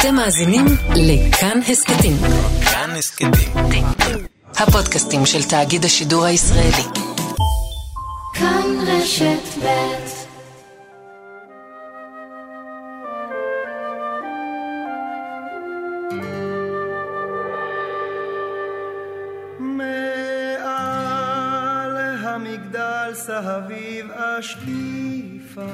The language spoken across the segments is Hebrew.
אתם מאזינים לכאן הסכתים. כאן הסכתים. הפודקאסטים של תאגיד השידור הישראלי. כאן רשת ב' סביב אשקיפה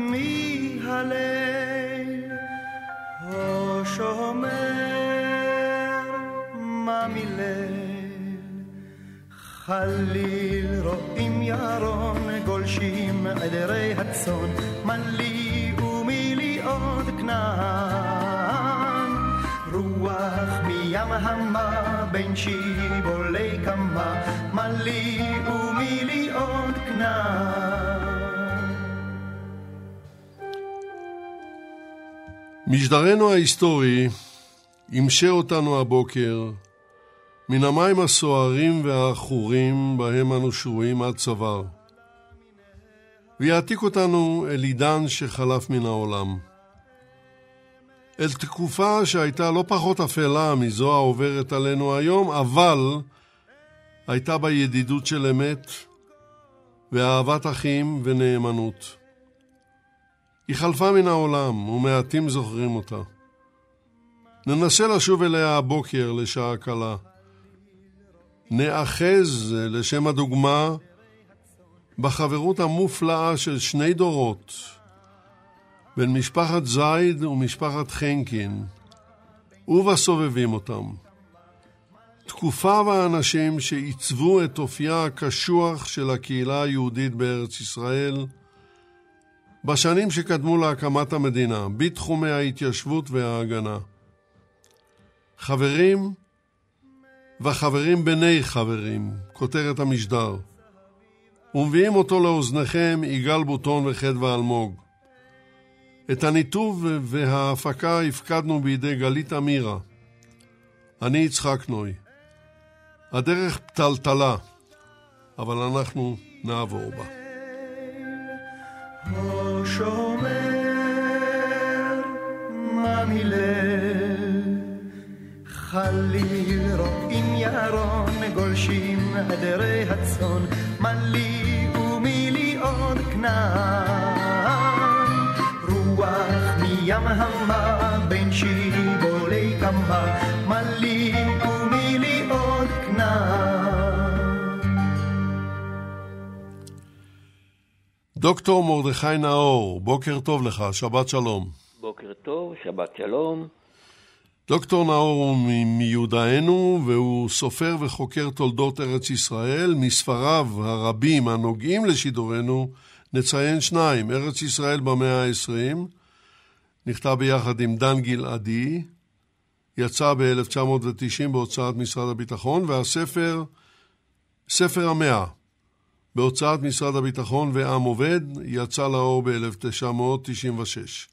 רוגעת בדמי הליל הו שומר מה מליל חליל רואים ירון גולשים עדרי הצאן מלי ומילי עוד כנען רוח מים המה בין שיבולי קמה מלי ומילי עוד כנען משדרנו ההיסטורי ימשה אותנו הבוקר מן המים הסוערים והעכורים בהם אנו שרויים עד צוואר, ויעתיק אותנו אל עידן שחלף מן העולם. אל תקופה שהייתה לא פחות אפלה מזו העוברת עלינו היום, אבל הייתה בה ידידות של אמת, ואהבת אחים ונאמנות. היא חלפה מן העולם, ומעטים זוכרים אותה. ננסה לשוב אליה הבוקר לשעה קלה. נאחז לשם הדוגמה בחברות המופלאה של שני דורות בין משפחת זייד ומשפחת חנקין ובסובבים אותם. תקופה ואנשים שעיצבו את אופייה הקשוח של הקהילה היהודית בארץ ישראל בשנים שקדמו להקמת המדינה, בתחומי ההתיישבות וההגנה. חברים וחברים בני חברים, כותרת המשדר. ומביאים אותו לאוזניכם יגאל בוטון וחדווה אלמוג. את הניתוב וההפקה הפקדנו בידי גלית אמירה. אני יצחק נוי. הדרך פתלתלה, אבל אנחנו נעבור בה. הו שומר מה מליל חליל רואים ירון גולשים עדרי הצאן מלי ומילי עוד כנען? רוח מים המה בין שיבולי דוקטור מרדכי נאור, בוקר טוב לך, שבת שלום. בוקר טוב, שבת שלום. דוקטור נאור הוא מיודענו והוא סופר וחוקר תולדות ארץ ישראל. מספריו הרבים הנוגעים לשידורנו נציין שניים, ארץ ישראל במאה ה-20, נכתב ביחד עם דן גלעדי, יצא ב-1990 בהוצאת משרד הביטחון, והספר, ספר המאה, בהוצאת משרד הביטחון ועם עובד, יצא לאור ב-1996.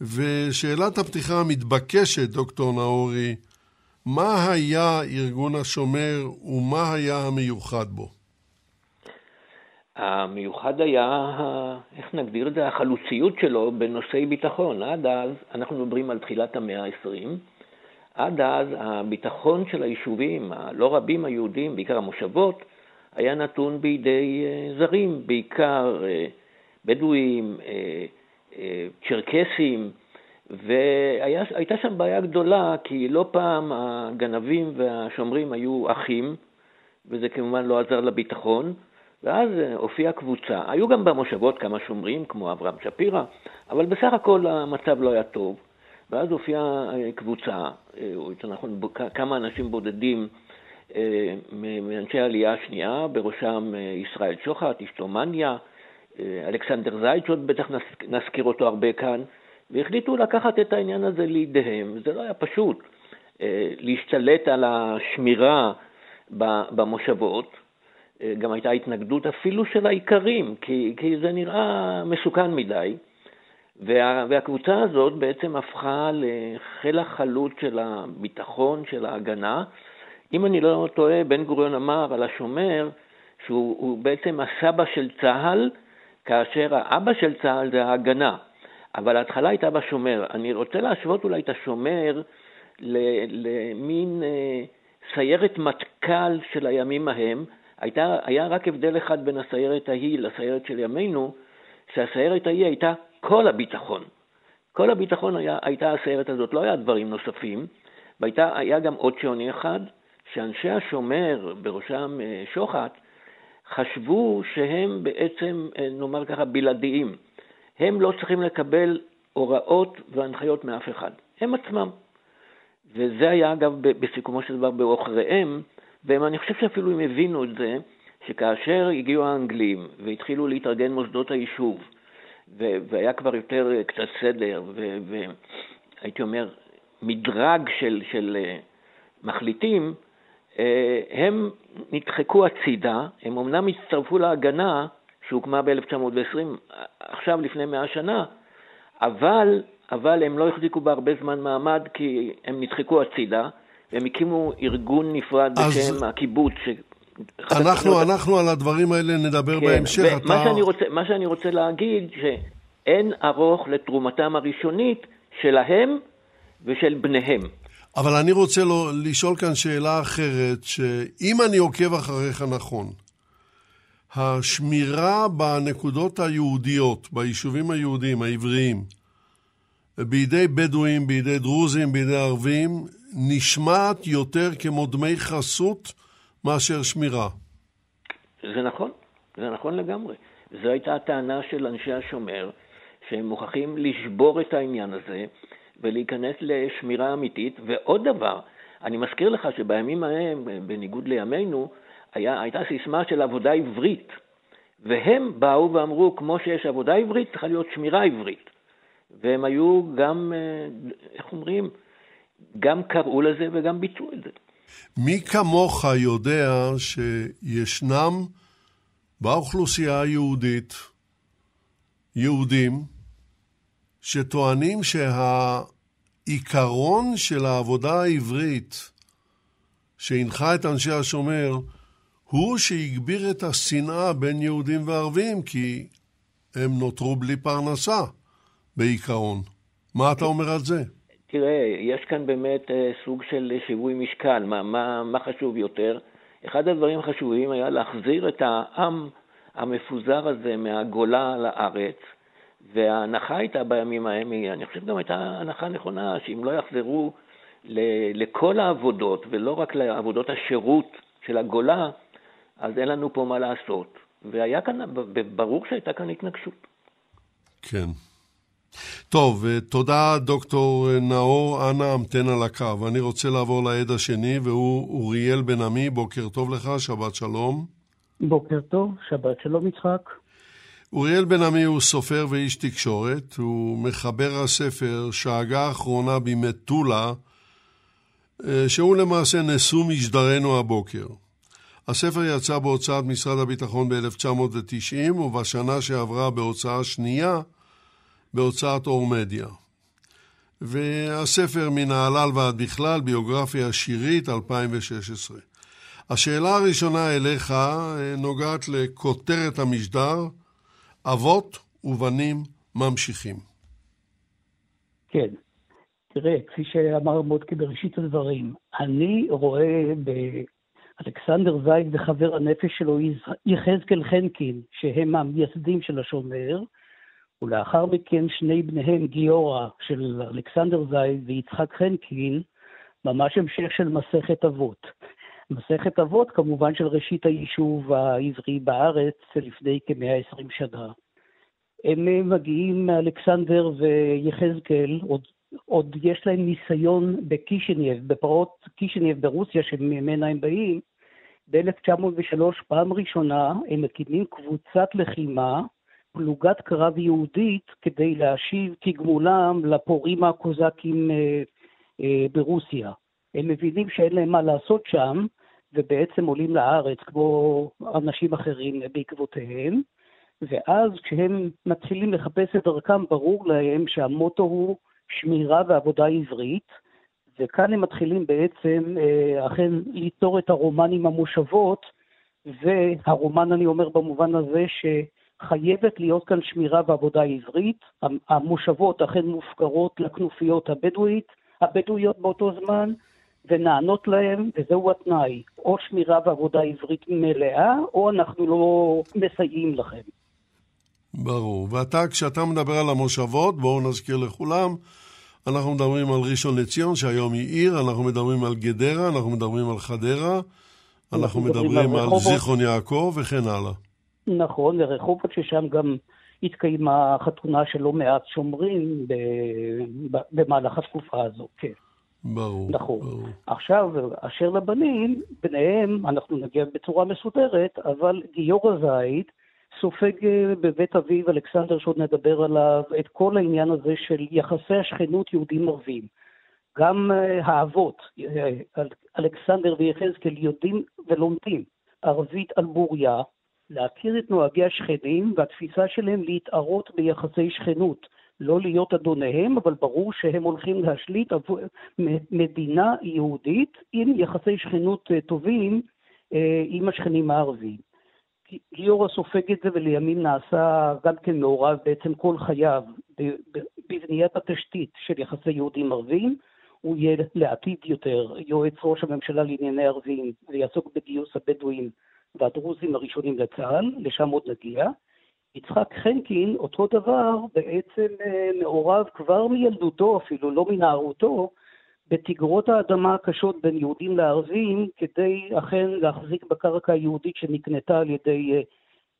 ושאלת הפתיחה המתבקשת, דוקטור נאורי, מה היה ארגון השומר ומה היה המיוחד בו? המיוחד היה, איך נגדיר את זה, החלוציות שלו בנושאי ביטחון. עד אז, אנחנו מדברים על תחילת המאה ה-20, עד אז הביטחון של היישובים, הלא רבים היהודים, בעיקר המושבות, היה נתון בידי אה, זרים, בעיקר אה, בדואים, אה, צ'רקסים, והייתה שם בעיה גדולה, כי לא פעם הגנבים והשומרים היו אחים, וזה כמובן לא עזר לביטחון, ואז הופיעה קבוצה. היו גם במושבות כמה שומרים, כמו אברהם שפירא, אבל בסך הכל המצב לא היה טוב. ואז הופיעה קבוצה, או יותר נכון כמה אנשים בודדים מאנשי העלייה השנייה, בראשם אה, ישראל שוחט, אשתו מניה, אה, אלכסנדר זייד, שעוד בטח נז- נזכיר אותו הרבה כאן, והחליטו לקחת את העניין הזה לידיהם. זה לא היה פשוט אה, להשתלט על השמירה במושבות. אה, גם הייתה התנגדות אפילו של האיכרים, כי, כי זה נראה מסוכן מדי. וה, והקבוצה הזאת בעצם הפכה לחיל החלוץ של הביטחון, של ההגנה. אם אני לא טועה, בן גוריון אמר על השומר שהוא בעצם הסבא של צה"ל, כאשר האבא של צה"ל זה ההגנה. אבל ההתחלה הייתה בשומר. אני רוצה להשוות אולי את השומר למין אה, סיירת מטכ"ל של הימים ההם. הייתה, היה רק הבדל אחד בין הסיירת ההיא לסיירת של ימינו, שהסיירת ההיא הייתה כל הביטחון. כל הביטחון היה, הייתה הסיירת הזאת, לא היה דברים נוספים, והיה גם עוד שוני אחד, שאנשי השומר, בראשם אה, שוחט, חשבו שהם בעצם, אה, נאמר ככה, בלעדיים. הם לא צריכים לקבל הוראות והנחיות מאף אחד, הם עצמם. וזה היה אגב בסיכומו של דבר בעוכריהם, ואני חושב שאפילו הם הבינו את זה, שכאשר הגיעו האנגלים והתחילו להתארגן מוסדות היישוב, והיה כבר יותר אה, קצת סדר, והייתי אומר, מדרג של, של מחליטים, הם נדחקו הצידה, הם אמנם הצטרפו להגנה שהוקמה ב-1920, עכשיו לפני מאה שנה, אבל, אבל הם לא החזיקו בה הרבה זמן מעמד כי הם נדחקו הצידה, והם הקימו ארגון נפרד בשם הקיבוץ, אנחנו, אנחנו על הדברים האלה נדבר כן, בהמשך. אתה... מה, שאני רוצה, מה שאני רוצה להגיד, שאין ארוך לתרומתם הראשונית שלהם ושל בניהם. אבל אני רוצה לו, לשאול כאן שאלה אחרת, שאם אני עוקב אחריך נכון, השמירה בנקודות היהודיות, ביישובים היהודיים, העבריים, בידי בדואים, בידי דרוזים, בידי ערבים, נשמעת יותר כמו דמי חסות מאשר שמירה. זה נכון, זה נכון לגמרי. זו הייתה הטענה של אנשי השומר, שהם מוכרחים לשבור את העניין הזה ולהיכנס לשמירה אמיתית. ועוד דבר, אני מזכיר לך שבימים ההם, בניגוד לימינו, היה, הייתה סיסמה של עבודה עברית, והם באו ואמרו, כמו שיש עבודה עברית, צריכה להיות שמירה עברית. והם היו גם, אה, איך אומרים, גם קראו לזה וגם ביצעו את זה. מי כמוך יודע שישנם באוכלוסייה היהודית יהודים שטוענים שהעיקרון של העבודה העברית שהנחה את אנשי השומר הוא שהגביר את השנאה בין יהודים וערבים כי הם נותרו בלי פרנסה בעיקרון. מה אתה אומר על זה? תראה, יש כאן באמת אה, סוג של שיווי משקל, מה, מה, מה חשוב יותר? אחד הדברים החשובים היה להחזיר את העם המפוזר הזה מהגולה לארץ, וההנחה הייתה בימים ההם, אני חושב גם הייתה הנחה נכונה, שאם לא יחזרו לכל העבודות, ולא רק לעבודות השירות של הגולה, אז אין לנו פה מה לעשות. והיה כאן, ברור שהייתה כאן התנגשות. כן. טוב, תודה דוקטור נאור, אנא המתן על הקו. אני רוצה לעבור לעד השני, והוא אוריאל בן עמי, בוקר טוב לך, שבת שלום. בוקר טוב, שבת שלום יצחק. אוריאל בן עמי הוא סופר ואיש תקשורת, הוא מחבר הספר שהגה האחרונה במטולה, אה, שהוא למעשה נשוא משדרנו הבוקר. הספר יצא בהוצאת משרד הביטחון ב-1990, ובשנה שעברה בהוצאה שנייה בהוצאת אור מדיה. והספר מנהלל ועד בכלל, ביוגרפיה שירית 2016. השאלה הראשונה אליך אה, נוגעת לכותרת המשדר, אבות ובנים ממשיכים. כן. תראה, כפי שאמר מודקי בראשית הדברים, אני רואה באלכסנדר זייד וחבר הנפש שלו, יחזקאל חנקין, שהם המייסדים של השומר, ולאחר מכן שני בניהם, גיורא של אלכסנדר זייד ויצחק חנקין, ממש המשך של מסכת אבות. מסכת אבות, כמובן של ראשית היישוב העברי בארץ לפני כ-120 שנה. הם מגיעים מאלכסנדר ויחזקאל, עוד, עוד יש להם ניסיון בקישנייב, בפרעות קישנייב ברוסיה, שממנה הם באים. ב-1903, פעם ראשונה, הם מקימים קבוצת לחימה פלוגת קרב יהודית כדי להשיב כגמולם לפורעים הקוזקים אה, אה, ברוסיה. הם מבינים שאין להם מה לעשות שם, ובעצם עולים לארץ כמו אנשים אחרים בעקבותיהם, ואז כשהם מתחילים לחפש את דרכם, ברור להם שהמוטו הוא שמירה ועבודה עברית, וכאן הם מתחילים בעצם אה, אכן ליצור את הרומן עם המושבות, והרומן, אני אומר במובן הזה, שחייבת להיות כאן שמירה ועבודה עברית. המושבות אכן מופקרות לכנופיות הבדואית, הבדואיות באותו זמן, ונענות להם, וזהו התנאי, או שמירה ועבודה עברית מלאה, או אנחנו לא מסייעים לכם. ברור. ואתה, כשאתה מדבר על המושבות, בואו נזכיר לכולם, אנחנו מדברים על ראשון לציון, שהיום היא עיר, אנחנו מדברים על גדרה, אנחנו מדברים על חדרה, אנחנו מדברים על, על זיכרון יעקב וכן הלאה. נכון, ורחובות ששם גם התקיימה חתונה של לא מעט שומרים במהלך התקופה הזו, כן. ברור. נכון. ברור. עכשיו, אשר לבנים, בניהם, אנחנו נגיע בצורה מסודרת, אבל גיורא זייד סופג אה, בבית אביו, אלכסנדר, שעוד נדבר עליו, את כל העניין הזה של יחסי השכנות יהודים-ערבים. גם אה, האבות, אה, אלכסנדר ויחזקאל, יודעים ולומדים ערבית על בוריה, להכיר את נוהגי השכנים והתפיסה שלהם להתערות ביחסי שכנות. לא להיות אדוניהם, אבל ברור שהם הולכים להשליט מדינה יהודית עם יחסי שכנות אה, טובים אה, עם השכנים הערבים. גיורא סופג את זה ולימים נעשה גם כן מעורב בעצם כל חייו בבניית התשתית של יחסי יהודים ערבים. הוא יהיה לעתיד יותר יועץ ראש הממשלה לענייני ערבים ויעסוק בגיוס הבדואים והדרוזים הראשונים לצה"ל, לשם עוד נגיע. יצחק חנקין, אותו דבר, בעצם אה, מעורב כבר מילדותו, אפילו לא מנערותו, בתגרות האדמה הקשות בין יהודים לערבים, כדי אכן להחזיק בקרקע היהודית שנקנתה על ידי אה,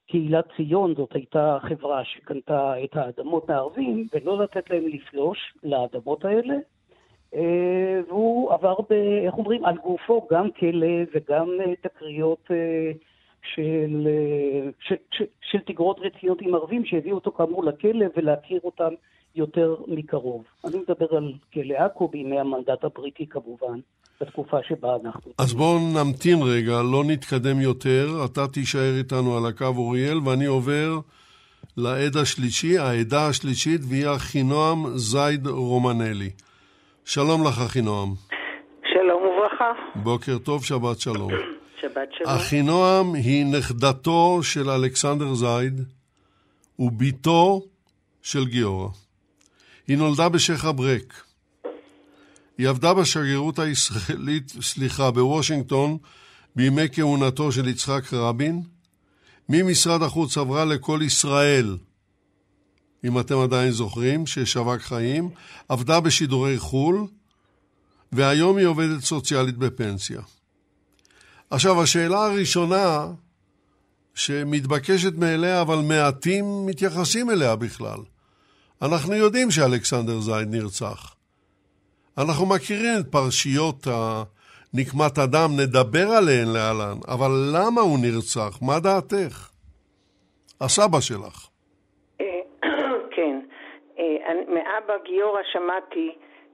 קהילת ציון, זאת הייתה חברה שקנתה את האדמות מהערבים, ולא לתת להם לפלוש לאדמות האלה. אה, והוא עבר, ב, איך אומרים, על גופו גם כלא וגם תקריות של, של, של, של תגרות רציניות עם ערבים שהביאו אותו כאמור לכלא ולהכיר אותם יותר מקרוב. אני מדבר על כלא עכו בימי המנדט הבריטי כמובן, בתקופה שבה אנחנו... אז בואו נמתין רגע, לא נתקדם יותר. אתה תישאר איתנו על הקו אוריאל, ואני עובר לעד השלישי, העדה השלישית, והיא אחינועם זייד רומנלי. שלום לך, אחינועם. שלום וברכה. בוקר טוב, שבת שלום. שבת שלום. אחינועם היא נכדתו של אלכסנדר זייד ובתו של גיורא. היא נולדה בשייח' אברק. היא עבדה בשגרירות הישראלית, סליחה, בוושינגטון, בימי כהונתו של יצחק רבין. ממשרד החוץ עברה לכל ישראל, אם אתם עדיין זוכרים, ששווק חיים, עבדה בשידורי חו"ל, והיום היא עובדת סוציאלית בפנסיה. עכשיו, השאלה הראשונה שמתבקשת מאליה, אבל מעטים מתייחסים אליה בכלל. אנחנו יודעים שאלכסנדר זייד נרצח. אנחנו מכירים את פרשיות נקמת הדם, נדבר עליהן להלן, אבל למה הוא נרצח? מה דעתך? הסבא שלך. כן. אה, מאבא גיורא שמעתי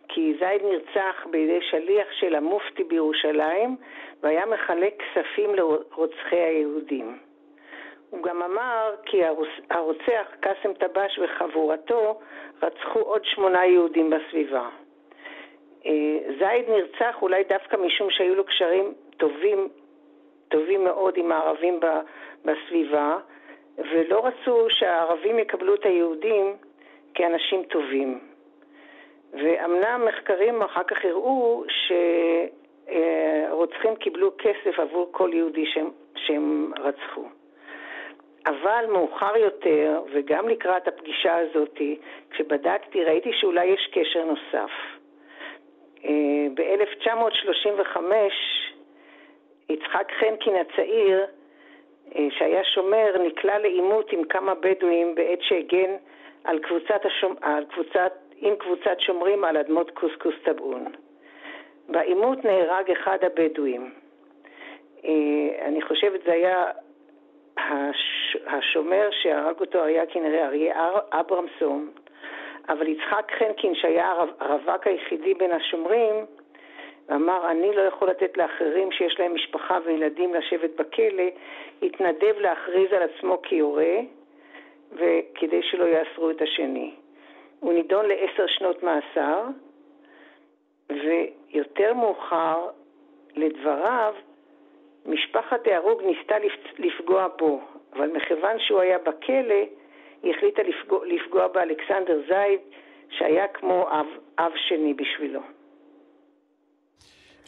כי זייד נרצח בידי שליח של המופתי בירושלים והיה מחלק כספים לרוצחי היהודים. הוא גם אמר כי הרוצח קאסם טבש וחבורתו רצחו עוד שמונה יהודים בסביבה. אה, זייד נרצח אולי דווקא משום שהיו לו קשרים טובים, טובים מאוד עם הערבים בסביבה, ולא רצו שהערבים יקבלו את היהודים כאנשים טובים. ואמנם מחקרים אחר כך הראו שרוצחים קיבלו כסף עבור כל יהודי שהם, שהם רצחו. אבל מאוחר יותר, וגם לקראת הפגישה הזאת, כשבדקתי ראיתי שאולי יש קשר נוסף. אה, ב-1935 יצחק חנקין הצעיר, אה, שהיה שומר, נקלע לעימות עם כמה בדואים בעת שהגן על קבוצת, השומ... על קבוצת עם קבוצת שומרים על אדמות קוסקוס טבעון. בעימות נהרג אחד הבדואים. אה, אני חושבת זה היה הש... השומר שהרג אותו היה כנראה אריה אברמסון, אבל יצחק חנקין, שהיה הרווק היחידי בין השומרים, אמר, אני לא יכול לתת לאחרים שיש להם משפחה וילדים לשבת בכלא, התנדב להכריז על עצמו כיורה, וכדי שלא יאסרו את השני. הוא נידון לעשר שנות מאסר, ויותר מאוחר, לדבריו, משפחת ההרוג ניסתה לפגוע בו, אבל מכיוון שהוא היה בכלא, היא החליטה לפגוע, לפגוע באלכסנדר זייד, שהיה כמו אב, אב שני בשבילו.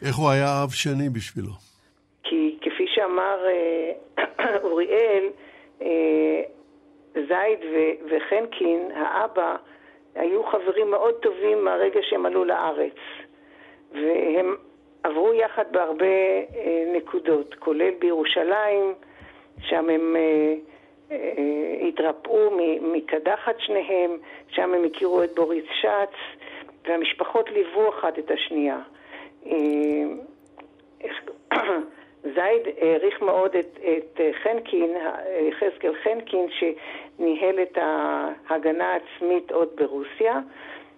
איך הוא היה אב שני בשבילו? כי כפי שאמר אה, אוריאל, אה, זייד וחנקין, האבא, היו חברים מאוד טובים מהרגע שהם עלו לארץ. והם עברו יחד בהרבה אה, נקודות, כולל בירושלים, שם הם אה, אה, התרפאו מקדחת שניהם, שם הם הכירו את בוריס שץ, והמשפחות ליוו אחת את השנייה. זייד העריך מאוד את, את חנקין, יחזקאל חנקין, שניהל את ההגנה העצמית עוד ברוסיה,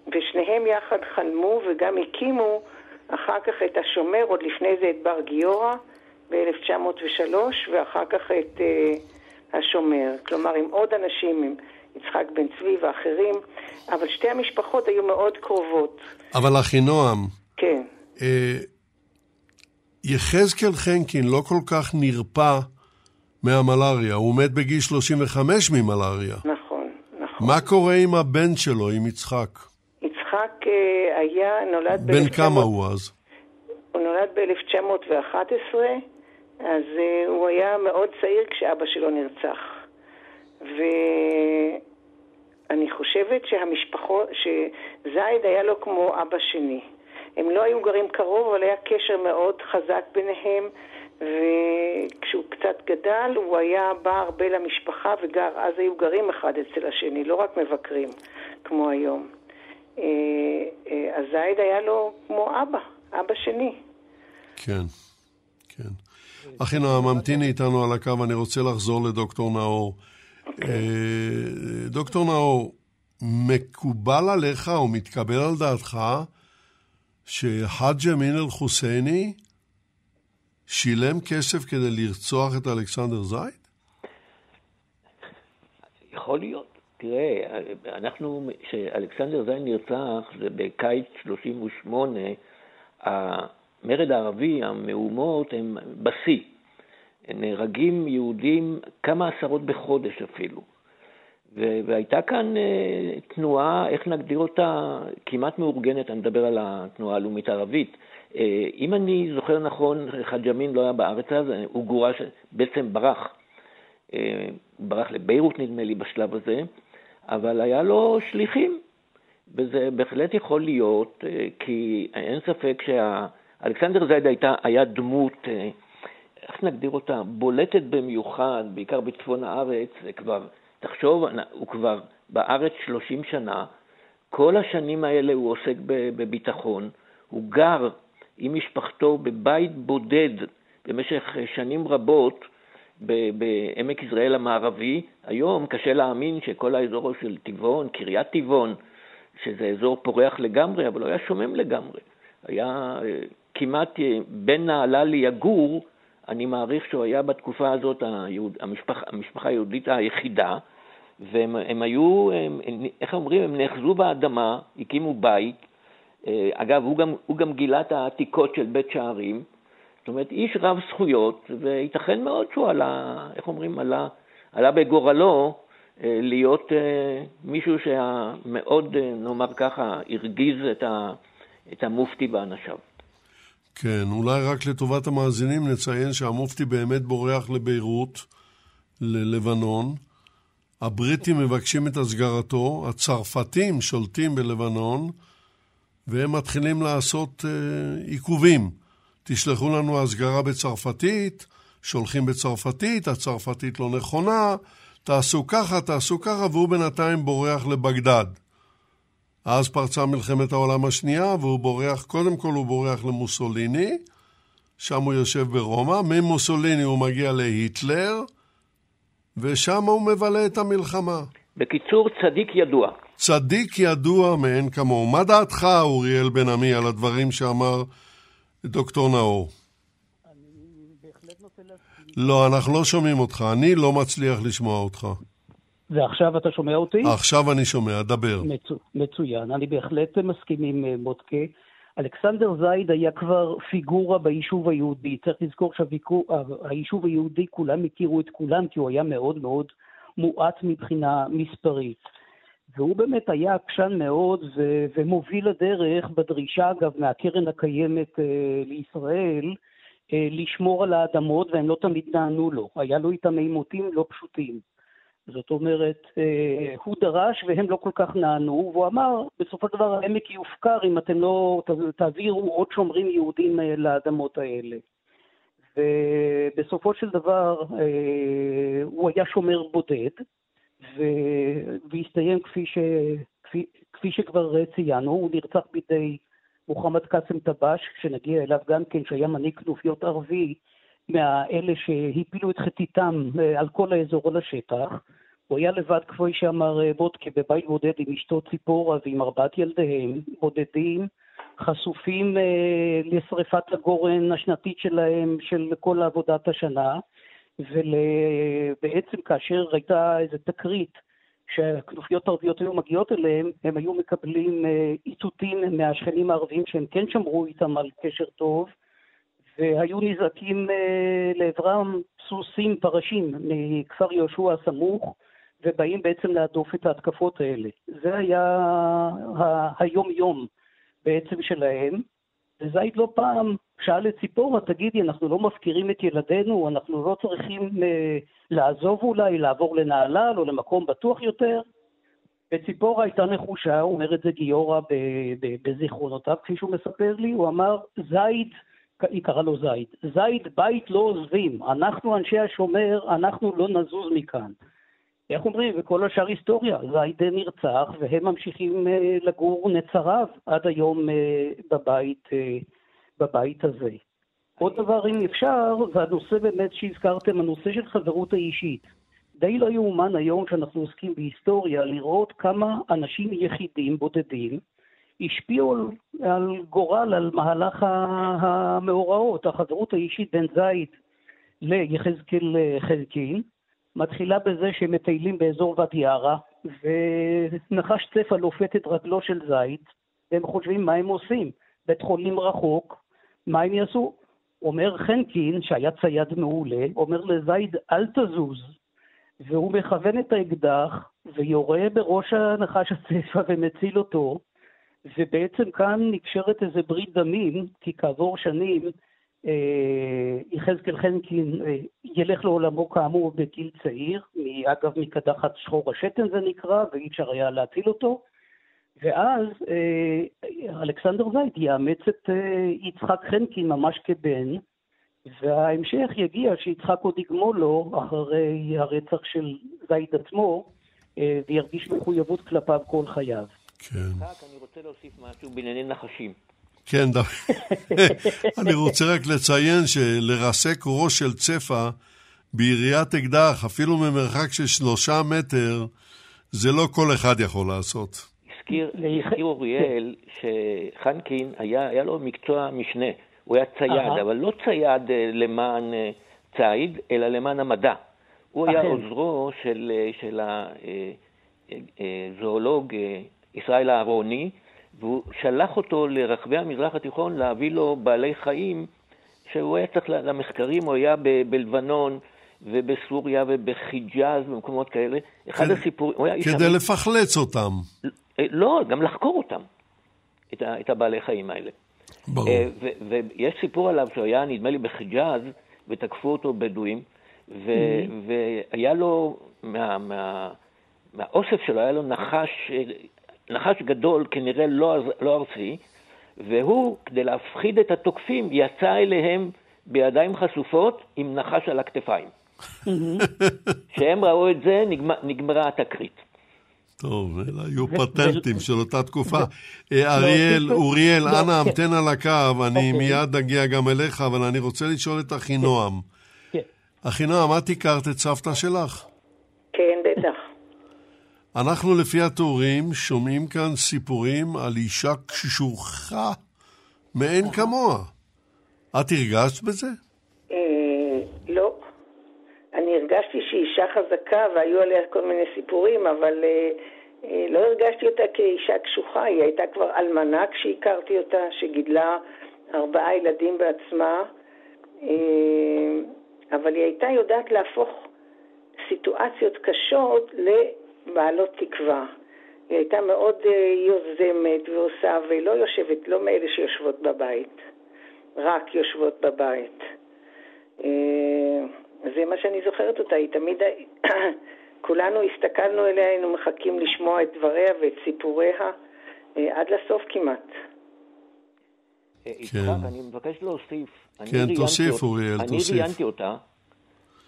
ושניהם יחד חלמו וגם הקימו אחר כך את השומר, עוד לפני זה את בר גיורא ב-1903, ואחר כך את uh, השומר. כלומר, עם עוד אנשים, עם יצחק בן צבי ואחרים, אבל שתי המשפחות היו מאוד קרובות. אבל אחינועם, כן. אה, יחזקאל חנקין לא כל כך נרפא מהמלאריה, הוא מת בגיל 35 ממלאריה. נכון, נכון. מה קורה עם הבן שלו, עם יצחק? היה, נולד... בן כמה הוא אז? הוא נולד ב-1911, אז אה, הוא היה מאוד צעיר כשאבא שלו נרצח. ואני חושבת שהמשפחות, שזייד היה לו כמו אבא שני. הם לא היו גרים קרוב, אבל היה קשר מאוד חזק ביניהם, וכשהוא קצת גדל, הוא היה בא הרבה למשפחה וגר, אז היו גרים אחד אצל השני, לא רק מבקרים, כמו היום. אה, אה, אז זייד היה לו כמו אבא, אבא שני. כן, כן. אחינו, ממתיני איתנו על הקו, אני רוצה לחזור לדוקטור נאור. Okay. אוקיי. אה, דוקטור נאור, מקובל עליך או מתקבל על דעתך שחאג' אמין אל-חוסייני שילם כסף כדי לרצוח את אלכסנדר זייד? יכול להיות. תראה, אנחנו, כשאלכסנדר זין נרצח, זה בקיץ 38, המרד הערבי, המהומות, הם בשיא. נהרגים יהודים כמה עשרות בחודש אפילו. והייתה כאן אה, תנועה, איך נגדיר אותה, כמעט מאורגנת, אני מדבר על התנועה הלאומית הערבית. אה, אם אני זוכר נכון, חאג' אמין לא היה בארץ אז, הוא גורש, בעצם ברח. אה, ברח לביירות נדמה לי בשלב הזה, אבל היה לו שליחים, וזה בהחלט יכול להיות, אה, כי אין ספק שאלכסנדר זייד הייתה, היה דמות, אה, איך נגדיר אותה, בולטת במיוחד, בעיקר בצפון הארץ, כבר, תחשוב, הוא כבר בארץ 30 שנה, כל השנים האלה הוא עוסק בביטחון, הוא גר עם משפחתו בבית בודד במשך שנים רבות, בעמק יזרעאל המערבי. היום קשה להאמין שכל האזור של טבעון, קריית טבעון, שזה אזור פורח לגמרי, אבל הוא היה שומם לגמרי. היה אה, כמעט אה, בין נהלל ליגור, אני מעריך שהוא היה בתקופה הזאת היהוד, המשפח, המשפחה היהודית היחידה, והם היו, הם, איך אומרים, הם נאחזו באדמה, הקימו בית. אה, אגב, הוא גם, הוא גם גילה את העתיקות של בית שערים, זאת אומרת, איש רב זכויות, וייתכן מאוד שהוא עלה, איך אומרים, עלה, עלה בגורלו אה, להיות אה, מישהו שמאוד, אה, נאמר ככה, הרגיז את, ה, את המופתי באנשיו. כן, אולי רק לטובת המאזינים נציין שהמופתי באמת בורח לביירות, ללבנון. הבריטים מבקשים את הסגרתו, הצרפתים שולטים בלבנון, והם מתחילים לעשות אה, עיכובים. תשלחו לנו הסגרה בצרפתית, שולחים בצרפתית, הצרפתית לא נכונה, תעשו ככה, תעשו ככה, והוא בינתיים בורח לבגדד. אז פרצה מלחמת העולם השנייה, והוא בורח, קודם כל הוא בורח למוסוליני, שם הוא יושב ברומא, ממוסוליני הוא מגיע להיטלר, ושם הוא מבלה את המלחמה. בקיצור, צדיק ידוע. צדיק ידוע מאין כמוהו. מה דעתך, אוריאל בן עמי, על הדברים שאמר דוקטור נאור. לא, אנחנו לא שומעים אותך. אני לא מצליח לשמוע אותך. ועכשיו אתה שומע אותי? עכשיו אני שומע, דבר. מצו, מצוין, אני בהחלט מסכים עם אה, מודקה. אלכסנדר זייד היה כבר פיגורה ביישוב היהודי. צריך לזכור שהיישוב היהודי, כולם הכירו את כולם, כי הוא היה מאוד מאוד מועט מבחינה מספרית. והוא באמת היה עקשן מאוד ו- ומוביל הדרך בדרישה, אגב, מהקרן הקיימת אה, לישראל, אה, לשמור על האדמות, והם לא תמיד נענו לו. היה לו איתם עימותים לא פשוטים. זאת אומרת, אה, הוא דרש והם לא כל כך נענו, והוא אמר, בסופו של דבר העמק יופקר אם אתם לא תעבירו עוד שומרים יהודים אה, לאדמות האלה. ובסופו של דבר אה, הוא היה שומר בודד, והסתיים כפי, ש... כפי, כפי שכבר ציינו, הוא נרצח בידי מוחמד קאסם טבש, שנגיע אליו גם כן, שהיה מנהיג כנופיות ערבי, מאלה שהפילו את חטיתם אה, על כל האזור על השטח. הוא היה לבד, כפי שאמר אה, בודקה, בבית בודד עם אשתו ציפורה ועם ארבעת ילדיהם, בודדים, חשופים אה, לשרפת הגורן השנתית שלהם, של כל עבודת השנה, ובעצם כאשר הייתה איזו תקרית שהכנופיות הערביות היו מגיעות אליהם, הם היו מקבלים איתותים מהשכנים הערביים שהם כן שמרו איתם על קשר טוב, והיו נזעקים אה, לעברם סוסים פרשים מכפר יהושע הסמוך, ובאים בעצם להדוף את ההתקפות האלה. זה היה היום-יום בעצם שלהם. וזייד לא פעם שאל את ציפורה, תגידי, אנחנו לא מפקירים את ילדינו, אנחנו לא צריכים אה, לעזוב אולי, לעבור לנהלל או למקום בטוח יותר? וציפורה הייתה נחושה, אומר את זה גיורא בזיכרונותיו, כפי שהוא מספר לי, הוא אמר, זייד היא קראה לו זייד. זייד, בית לא עוזבים. אנחנו, אנשי השומר, אנחנו לא נזוז מכאן. איך אומרים? וכל השאר היסטוריה. זייד נרצח, והם ממשיכים אה, לגור נצריו עד היום אה, בבית, אה, בבית הזה. עוד דבר, אם אפשר, והנושא באמת שהזכרתם, הנושא של חברות האישית. די לא יאומן היום שאנחנו עוסקים בהיסטוריה, לראות כמה אנשים יחידים, בודדים, השפיעו על, על גורל, על מהלך המאורעות. החברות האישית בין זית ליחזקאל חלקין מתחילה בזה שהם מטיילים באזור ואדי ערה, ונחש צפה לופת את רגלו של זית, והם חושבים מה הם עושים. בית חולים רחוק, מה הם יעשו? אומר חנקין, שהיה צייד מעולה, אומר לזייד, אל תזוז. והוא מכוון את האקדח ויורה בראש הנחש הצפה ומציל אותו, ובעצם כאן נקשרת איזה ברית דמים, כי כעבור שנים יחזקאל חנקין אה, ילך לעולמו כאמור בגיל צעיר, אגב מקדחת שחור השתן זה נקרא, ואי אפשר היה להציל אותו, ואז אה, אלכסנדר זייד יאמץ את יצחק חנקין ממש כבן, וההמשך יגיע שיצחק עוד יגמול לו אחרי הרצח של זייד עצמו, וירגיש מחויבות כלפיו כל חייו. כן. אני רוצה להוסיף משהו בענייני נחשים. כן, אני רוצה רק לציין שלרסק ראש של צפה ביריית אקדח, אפילו ממרחק של שלושה מטר, זה לא כל אחד יכול לעשות. הזכיר, הזכיר אוריאל שחנקין היה, היה לו מקצוע משנה, הוא היה צייד, אבל לא צייד אה, למען אה, ציד, אלא למען המדע. הוא היה עוזרו של, אה, של הזואולוג ישראל אהרוני, והוא שלח אותו לרחבי המזרח התיכון להביא לו בעלי חיים שהוא היה צריך למחקרים, הוא היה ב- בלבנון ובסוריה ובחיג'אז ובמקומות כאלה. אחד הסיפורים, הוא היה איש... כדי לפחלץ אותם. לא, גם לחקור אותם, את, ה- את הבעלי חיים האלה. ברור. אה, ויש סיפור עליו שהוא היה, נדמה לי, בחיג'אז, ותקפו אותו בדואים, ו- mm-hmm. והיה לו, מה, מה, מהאוסף שלו היה לו נחש נחש גדול, כנראה לא, לא ארצי, והוא, כדי להפחיד את התוקפים, יצא אליהם בידיים חשופות עם נחש על הכתפיים. כשהם ראו את זה, נגמר, נגמרה התקרית. טוב, אלה היו פטנטים של אותה תקופה. אה, אריאל, אוריאל, אנא כן. המתן על הקו, אני אוקיי. מיד אגיע גם אליך, אבל אני רוצה לשאול את אחינועם. כן. אחינועם, את הכרת את סבתא שלך? אנחנו לפי התיאורים שומעים כאן סיפורים על אישה קשוחה מאין כמוה. את הרגשת בזה? אה, לא. אני הרגשתי שהיא אישה חזקה והיו עליה כל מיני סיפורים, אבל אה, אה, לא הרגשתי אותה כאישה קשוחה, היא הייתה כבר אלמנה כשהכרתי אותה, שגידלה ארבעה ילדים בעצמה, אבל היא הייתה יודעת להפוך סיטואציות קשות לבעלות תקווה. היא הייתה מאוד אה, יוזמת ועושה, והיא לא יושבת, לא מאלה שיושבות בבית, רק יושבות בבית. אה, זה מה שאני זוכרת אותה, היא תמיד, כולנו הסתכלנו אליה, היינו מחכים לשמוע את דבריה ואת סיפוריה אה, עד לסוף כמעט. יצחק, אני מבקש להוסיף. אני כן, תוסיף, אוריאל, אני תוסיף. ראיינתי אותה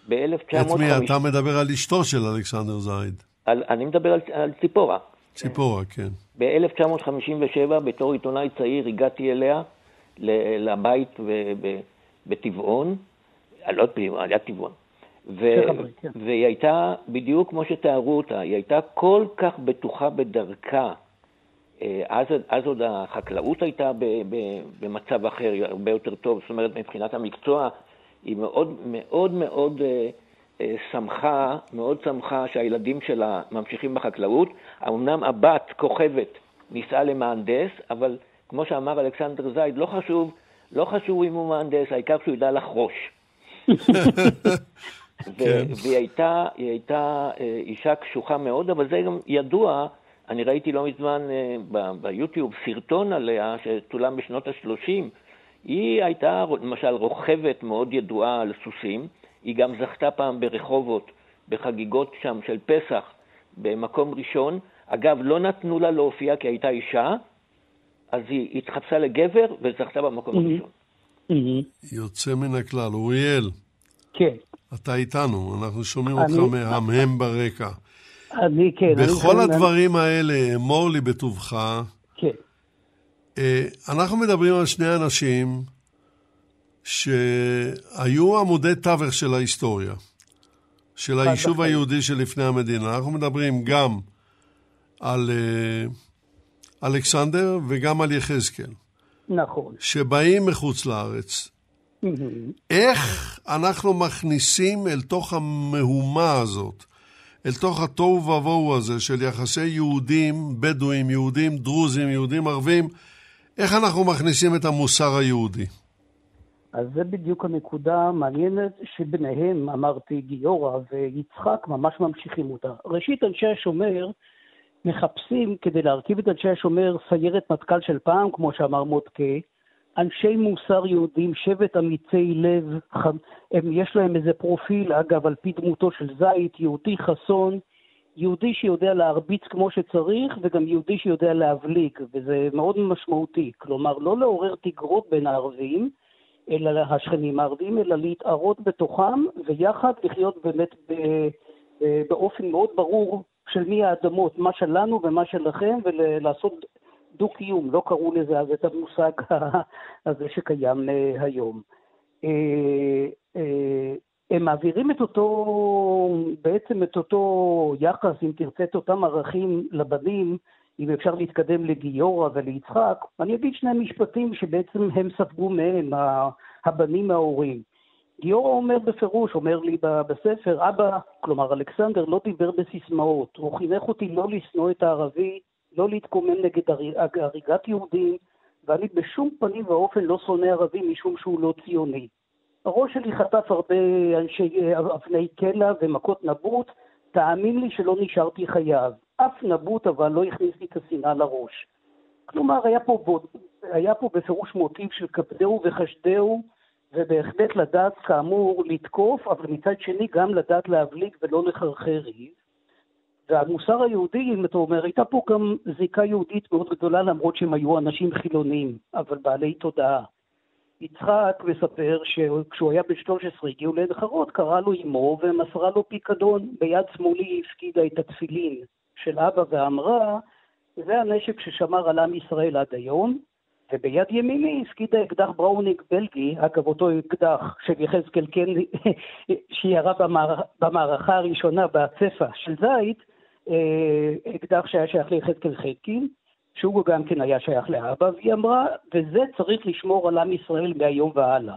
את מי? ב-1950. אתה מדבר על אשתו של אלכסנדר זייד. אני מדבר על, על ציפורה. ציפורה, כן. ב-1957, בתור עיתונאי צעיר, הגעתי אליה לבית בטבעון, אה, לא טבעון, על יד טבעון. כן. והיא הייתה בדיוק כמו שתיארו אותה, היא הייתה כל כך בטוחה בדרכה. אה, אז, אז עוד החקלאות הייתה ב, ב, במצב אחר, הרבה יותר טוב, זאת אומרת, מבחינת המקצוע, היא מאוד מאוד מאוד אה, אה, שמחה, מאוד שמחה שהילדים שלה ממשיכים בחקלאות. אמנם הבת, כוכבת, נישאה למהנדס, אבל כמו שאמר אלכסנדר זייד, לא חשוב, לא חשוב אם הוא מהנדס, העיקר שהוא ידע לחרוש. ו- כן. והיא הייתה, הייתה אה, אישה קשוחה מאוד, אבל זה גם ידוע, אני ראיתי לא מזמן אה, ב- ביוטיוב סרטון עליה שצולם בשנות ה-30. היא הייתה למשל רוכבת מאוד ידועה על סוסים, היא גם זכתה פעם ברחובות, בחגיגות שם של פסח, במקום ראשון. אגב, לא נתנו לה להופיע כי הייתה אישה, אז היא התחפשה לגבר וזכתה במקום Mhm. הראשון. יוצא מן הכלל. אוריאל, כן. אתה איתנו, אנחנו שומעים אני- אותך מהמהם ברקע. אני, כן. בכל הדברים האלה, אמור לי בטובך, כן. אה, אנחנו מדברים על שני אנשים שהיו עמודי תווך של ההיסטוריה, של היישוב בחיים. היהודי שלפני המדינה. אנחנו מדברים גם על אה, אלכסנדר וגם על יחזקאל, נכון. שבאים מחוץ לארץ. איך אנחנו מכניסים אל תוך המהומה הזאת, אל תוך התוהו ובוהו הזה של יחסי יהודים, בדואים, יהודים, דרוזים, יהודים, ערבים, איך אנחנו מכניסים את המוסר היהודי? אז זה בדיוק הנקודה המעניינת שביניהם, אמרתי, גיורא ויצחק ממש ממשיכים אותה. ראשית, אנשי השומר מחפשים, כדי להרכיב את אנשי השומר, סיירת מטכ"ל של פעם, כמו שאמר מודקה, אנשי מוסר יהודים, שבט אמיצי לב, ח- הם, יש להם איזה פרופיל, אגב, על פי דמותו של זית, יהודי חסון, יהודי שיודע להרביץ כמו שצריך, וגם יהודי שיודע להבליג, וזה מאוד משמעותי. כלומר, לא לעורר תגרות בין הערבים, אלא השכנים הערבים, אלא להתערות בתוכם, ויחד לחיות באמת ב- באופן מאוד ברור של מי האדמות, מה שלנו ומה שלכם, ולעשות דו-קיום, לא קראו לזה אז את המושג הזה שקיים אה, היום. אה, אה, הם מעבירים את אותו, בעצם את אותו יחס, אם תרצה, את אותם ערכים לבנים, אם אפשר להתקדם לגיורא וליצחק, אני אגיד שני משפטים שבעצם הם ספגו מהם, הבנים מההורים. גיורא אומר בפירוש, אומר לי בספר, אבא, כלומר אלכסנדר, לא דיבר בסיסמאות, הוא חינך אותי לא לשנוא את הערבי, לא להתקומם נגד הר- הריגת יהודים, ואני בשום פנים ואופן לא שונא ערבים משום שהוא לא ציוני. הראש שלי חטף הרבה אנשי אבני קלע ומכות נבוט, תאמין לי שלא נשארתי חייב. אף נבוט אבל לא הכניס לי את השנאה לראש. כלומר, היה פה, בוד, היה פה בפירוש מוטיב של כבדהו וחשדהו, ובהחלט לדעת כאמור לתקוף, אבל מצד שני גם לדעת להבליג ולא לחרחר ריב. והמוסר היהודי, אם אתה אומר, הייתה פה גם זיקה יהודית מאוד גדולה, למרות שהם היו אנשים חילוניים, אבל בעלי תודעה. יצחק מספר שכשהוא היה בן 13 הגיעו לעין חרוד, קרא לו אמו ומסרה לו פיקדון. ביד שמאלי הפקידה את התפילין של אבא ואמרה, זה הנשק ששמר על עם ישראל עד היום, וביד ימיני הפקידה אקדח בראונינג בלגי, אגב אותו אקדח של יחזקאל כן, שירה במער, במערכה הראשונה בצפה של זית, אה, אקדח שהיה שייך ליחזקאל חלקין, שהוא גם כן היה שייך לאבא, והיא אמרה, וזה צריך לשמור על עם ישראל מהיום והלאה.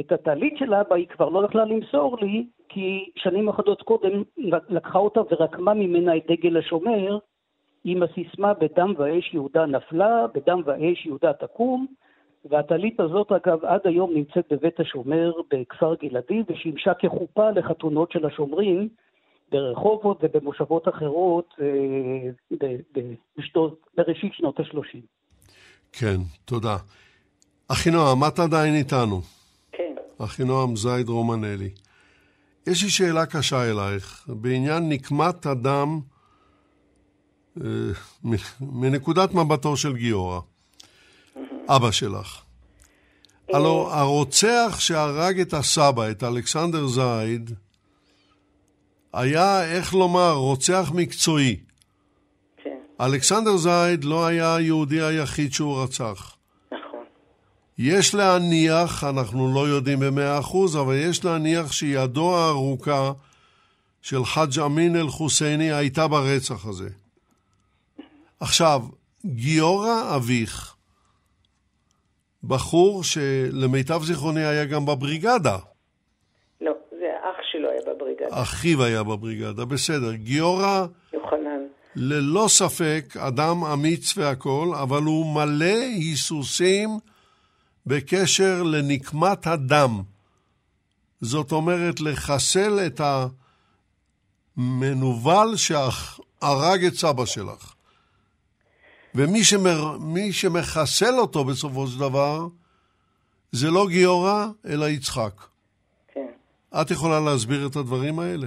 את הטלית של אבא היא כבר לא יכלה למסור לי, כי שנים אחדות קודם לקחה אותה ורקמה ממנה את דגל השומר עם הסיסמה בדם ואש יהודה נפלה, בדם ואש יהודה תקום, והטלית הזאת אגב עד היום נמצאת בבית השומר בכפר גלעדי ושימשה כחופה לחתונות של השומרים ברחובות ובמושבות אחרות אה, בשנות, בראשית שנות ה-30. כן, תודה. אחינועם, את עדיין איתנו. אחינועם זייד רומנלי. יש לי שאלה קשה אלייך, בעניין נקמת הדם אה, מנקודת מבטו של גיורא, אבא שלך. הלו הרוצח שהרג את הסבא, את אלכסנדר זייד, היה, איך לומר, רוצח מקצועי. כן, אלכסנדר זייד לא היה היהודי היחיד שהוא רצח. יש להניח, אנחנו לא יודעים במאה אחוז, אבל יש להניח שידו הארוכה של חאג' אמין אל-חוסייני הייתה ברצח הזה. עכשיו, גיורא אביך, בחור שלמיטב זיכרוני היה גם בבריגדה. לא, זה אח שלו היה בבריגדה, אחיו היה בבריגדה, בסדר. גיורא, יוחנן. ללא ספק, אדם אמיץ והכול, אבל הוא מלא היסוסים בקשר לנקמת הדם. זאת אומרת, לחסל את המנוול שהרג את סבא שלך. ומי שמר, שמחסל אותו בסופו של דבר, זה לא גיורא, אלא יצחק. כן. את יכולה להסביר את הדברים האלה?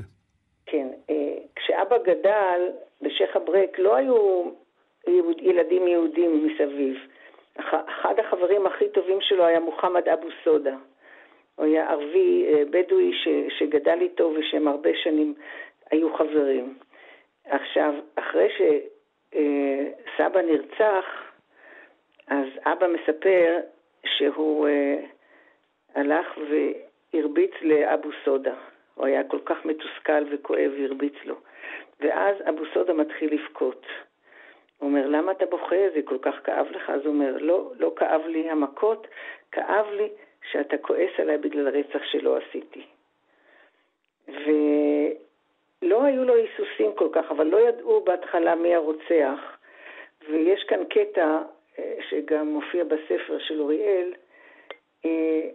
כן, אה, כשאבא גדל בשייח' אברק לא היו ילדים יהודים מסביב. אח- אחד החברים הכי טובים שלו היה מוחמד אבו סודה. הוא היה ערבי אה, בדואי ש, שגדל איתו ושהם הרבה שנים היו חברים. עכשיו, אחרי שסבא נרצח, אז אבא מספר שהוא אה, הלך והרביץ לאבו סודה. הוא היה כל כך מתוסכל וכואב והרביץ לו. ואז אבו סודה מתחיל לבכות. הוא אומר, למה אתה בוכה? זה כל כך כאב לך? אז הוא אומר, לא, לא כאב לי המכות, כאב לי שאתה כועס עליי בגלל רצח שלא עשיתי. ולא היו לו היסוסים כל כך, אבל לא ידעו בהתחלה מי הרוצח. ויש כאן קטע אה, שגם מופיע בספר של אוריאל, אה,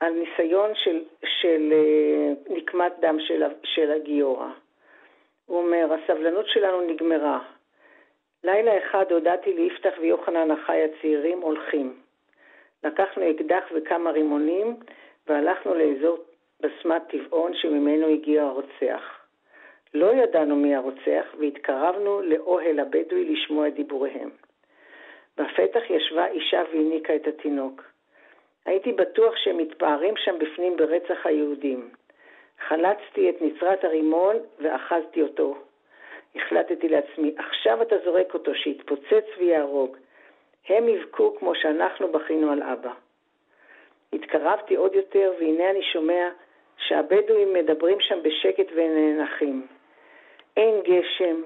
על ניסיון של, של אה, נקמת דם של, של הגיורא. הוא אומר, הסבלנות שלנו נגמרה. לילה אחד הודעתי ליפתח ויוחנן אחיי הצעירים הולכים. לקחנו אקדח וכמה רימונים והלכנו לאזור בסמת טבעון שממנו הגיע הרוצח. לא ידענו מי הרוצח והתקרבנו לאוהל הבדואי לשמוע את דיבוריהם. בפתח ישבה אישה והניקה את התינוק. הייתי בטוח שהם מתפארים שם בפנים ברצח היהודים. חלצתי את נצרת הרימון ואחזתי אותו. החלטתי לעצמי, עכשיו אתה זורק אותו, שיתפוצץ ויהרוג. הם יבכו כמו שאנחנו בכינו על אבא. התקרבתי עוד יותר, והנה אני שומע שהבדואים מדברים שם בשקט ונאנחים. אין גשם,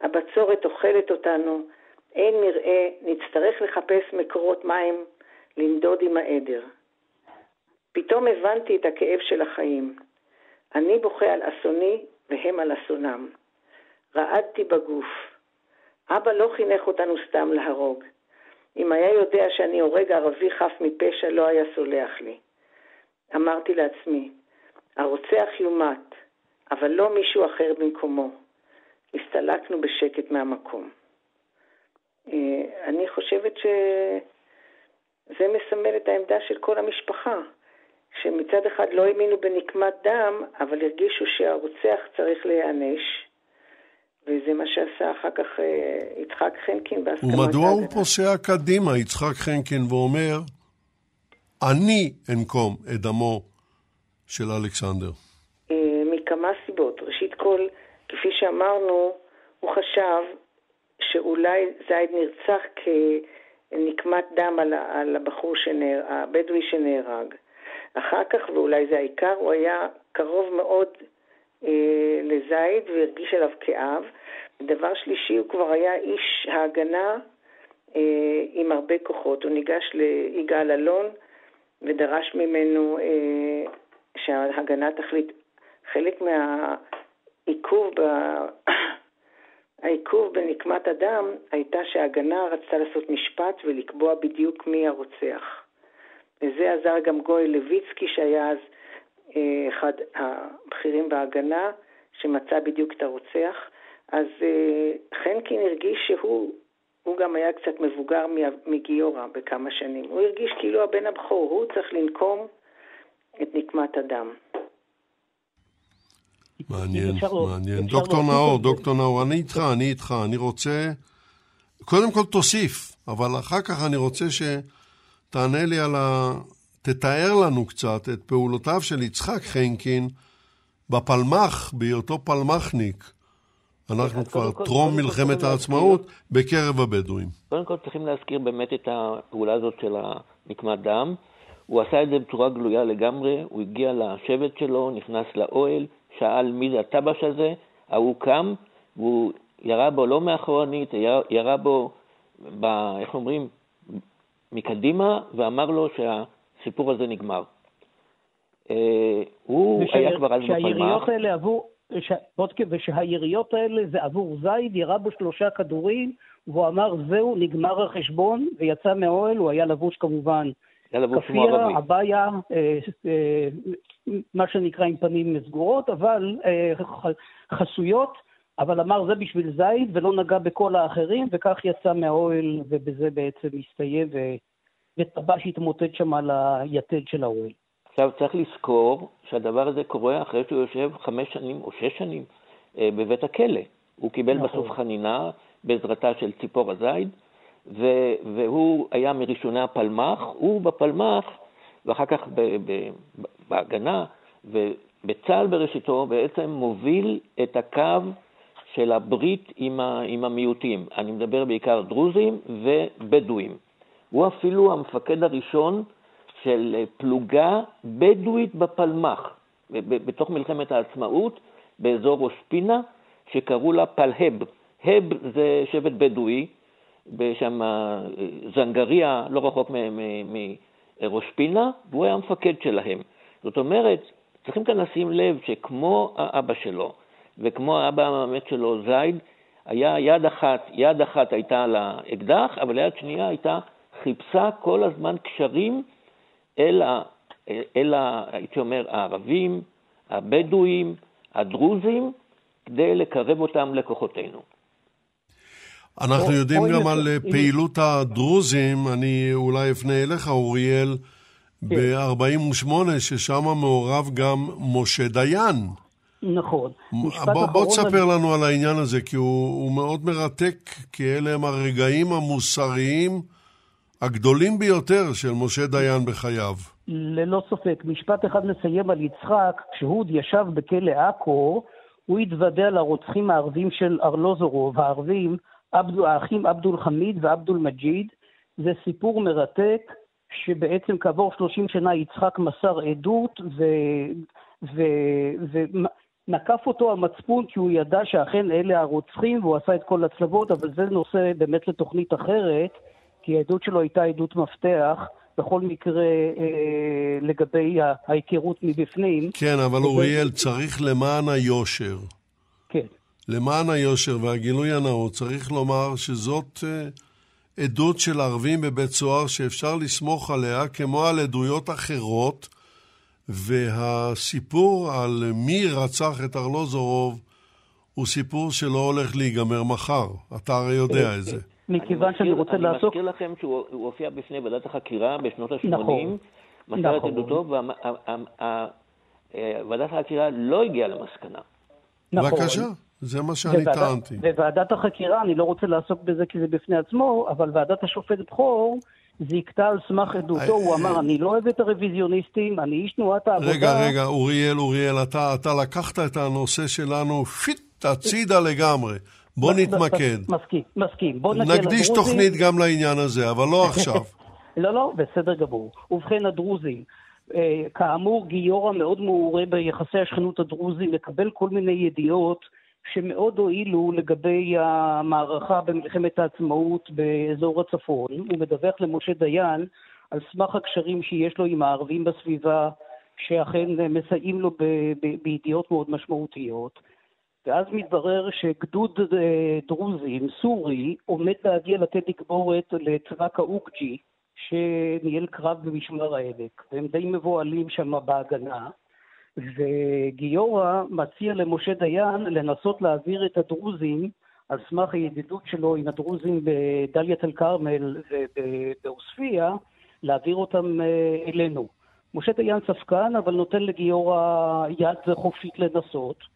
הבצורת אוכלת אותנו, אין מרעה, נצטרך לחפש מקורות מים לנדוד עם העדר. פתאום הבנתי את הכאב של החיים. אני בוכה על אסוני והם על אסונם. רעדתי בגוף. אבא לא חינך אותנו סתם להרוג. אם היה יודע שאני הורג ערבי חף מפשע, לא היה סולח לי. אמרתי לעצמי, הרוצח יומת, אבל לא מישהו אחר במקומו. הסתלקנו בשקט מהמקום. אה, אני חושבת שזה מסמל את העמדה של כל המשפחה, שמצד אחד לא האמינו בנקמת דם, אבל הרגישו שהרוצח צריך להיענש, וזה מה שעשה אחר כך אה, יצחק חנקין בהסכמת ומדוע הוא. פוסע קדימה, יצחק חנקין, ואומר, אני אנקום את דמו של אלכסנדר? אה, מכמה סיבות. ראשית כל, כפי שאמרנו, הוא חשב שאולי זייד נרצח כנקמת דם על, על הבחור, שנהר, הבדואי שנהרג. אחר כך, ואולי זה העיקר, הוא היה קרוב מאוד לזייד והרגיש עליו כאב. דבר שלישי, הוא כבר היה איש ההגנה אה, עם הרבה כוחות. הוא ניגש ליגאל אלון ודרש ממנו אה, שההגנה תחליט. חלק מהעיכוב. העיכוב בנקמת הדם הייתה שההגנה רצתה לעשות משפט ולקבוע בדיוק מי הרוצח. וזה עזר גם גוי לויצקי שהיה אז אה, אחד הבכירים בהגנה, שמצא בדיוק את הרוצח. אז אה, חנקין הרגיש שהוא הוא גם היה קצת מבוגר מגיורא בכמה שנים. הוא הרגיש כאילו הבן הבכור, הוא צריך לנקום את נקמת הדם. מעניין, מעניין. דוקטור נאור, דוקטור נאור, אני איתך, אני איתך, אני רוצה... קודם כל תוסיף, אבל אחר כך אני רוצה שתענה לי על ה... תתאר לנו קצת את פעולותיו של יצחק חנקין בפלמ"ח, בהיותו פלמ"חניק. אנחנו כבר כל, טרום כל, מלחמת כל, העצמאות להזכיר, בקרב הבדואים. קודם כל צריכים להזכיר באמת את הפעולה הזאת של הנקמת דם. הוא עשה את זה בצורה גלויה לגמרי, הוא הגיע לשבט שלו, נכנס לאוהל, שאל מי זה הטבש הזה, ההוא קם, והוא ירה בו לא מאחורנית, ירה בו, ב, איך אומרים, מקדימה, ואמר לו שהסיפור הזה נגמר. אה, הוא היה כבר אז בפלמ"ח. שהיריות האלה עבור, ש... ושהיריות האלה זה עבור זייד, ירה בו שלושה כדורים, והוא אמר זהו, נגמר החשבון, ויצא מהאוהל, הוא היה לבוש כמובן כפיה, עביה, אה, אה, מה שנקרא עם פנים סגורות, אבל אה, חסויות, אבל אמר זה בשביל זייד, ולא נגע בכל האחרים, וכך יצא מהאוהל, ובזה בעצם הסתיים, וטבש התמוטט שם על היתד של האוהל. עכשיו צריך לזכור שהדבר הזה קורה אחרי שהוא יושב חמש שנים או שש שנים אה, בבית הכלא. הוא קיבל נכון. בסוף חנינה בעזרתה של ציפור הזייד, ו- והוא היה מראשוני הפלמ"ח, הוא בפלמ"ח, ואחר כך ב- ב- בהגנה, ובצה"ל בראשיתו בעצם מוביל את הקו של הברית עם, ה- עם המיעוטים. אני מדבר בעיקר דרוזים ובדואים. הוא אפילו המפקד הראשון של אה, פלוגה בדואית בפלמ"ח, בתוך מלחמת העצמאות, באזור ראש פינה, שקראו לה פלהב. הב זה שבט בדואי, שם אה, זנגריה, לא רחוק מראש פינה, והוא היה המפקד שלהם. זאת אומרת, צריכים כאן לשים לב שכמו האבא שלו, וכמו האבא המאמת שלו, זייד, היה יד אחת, יד אחת הייתה על האקדח, אבל יד שנייה הייתה, חיפשה כל הזמן קשרים אל, ה, אל ה, הייתי אומר, הערבים, הבדואים, הדרוזים, כדי לקרב אותם לכוחותינו. אנחנו יודעים גם על פעילות הדרוזים, אני אולי אפנה אליך, אוריאל, כן. ב-48, ששם מעורב גם משה דיין. נכון. בוא, בוא תספר לנו על העניין הזה, כי הוא, הוא מאוד מרתק, כי אלה הם הרגעים המוסריים הגדולים ביותר של משה דיין בחייו. ללא ספק. משפט אחד נסיים על יצחק, כשהוא עוד ישב בכלא עכו, הוא התוודע לרוצחים הערבים של ארלוזורוב, הערבים, עבדו, האחים עבדול חמיד ועבדול מג'יד. זה סיפור מרתק, שבעצם כעבור 30 שנה יצחק מסר עדות ו... ו... ו... נקף אותו המצפון כי הוא ידע שאכן אלה הרוצחים והוא עשה את כל הצלבות, אבל זה נושא באמת לתוכנית אחרת. כי העדות שלו הייתה עדות מפתח. בכל מקרה אה, לגבי ההיכרות מבפנים. כן, אבל. אוריאל, צריך למען היושר. כן. למען היושר והגילוי הנאות, צריך לומר שזאת אה, עדות של ערבים בבית סוהר שאפשר לסמוך עליה, כמו על עדויות אחרות, והסיפור על מי רצח את ארלוזורוב הוא סיפור שלא הולך להיגמר מחר. אתה הרי יודע את זה. מכיוון שאני רוצה לעסוק... אני מזכיר לכם שהוא הופיע בפני ועדת החקירה בשנות ה-80, נכון, מסר את נכון. עדותו, וועדת החקירה לא הגיעה למסקנה. נכון. בבקשה, זה מה שאני טענתי. וועדת החקירה, אני לא רוצה לעסוק בזה כי זה בפני עצמו, אבל ועדת השופט בכור זיכתה על סמך עדותו, אה, הוא אמר, אני לא אוהב את הרוויזיוניסטים, אני איש תנועת העבודה. רגע, רגע, אוריאל, אוריאל, אתה לקחת את הנושא שלנו פיט הצידה לגמרי. בוא נתמקד. מסכים, מסכים. בוא. נקדיש תוכנית גם לעניין הזה, אבל לא עכשיו. לא, לא, בסדר גמור. ובכן, הדרוזים. אה, כאמור, גיורא מאוד מעורה ביחסי השכנות הדרוזים, לקבל כל מיני ידיעות שמאוד הועילו לגבי המערכה במלחמת העצמאות באזור הצפון. הוא מדווח למשה דיין על סמך הקשרים שיש לו עם הערבים בסביבה, שאכן מסייעים לו בידיעות מאוד משמעותיות. ואז מתברר שגדוד אה, דרוזים, סורי, עומד להגיע לתת תגבורת לצבא קאוקג'י, שניהל קרב במשמר העמק, והם די מבוהלים שם בהגנה. וגיורא מציע למשה דיין לנסות להעביר את הדרוזים על סמך הידידות שלו עם הדרוזים בדאלית אל-כרמל ובעוספיא, להעביר אותם אה, אלינו. משה דיין ספקן, אבל נותן לגיורא יד חופשית לנסות.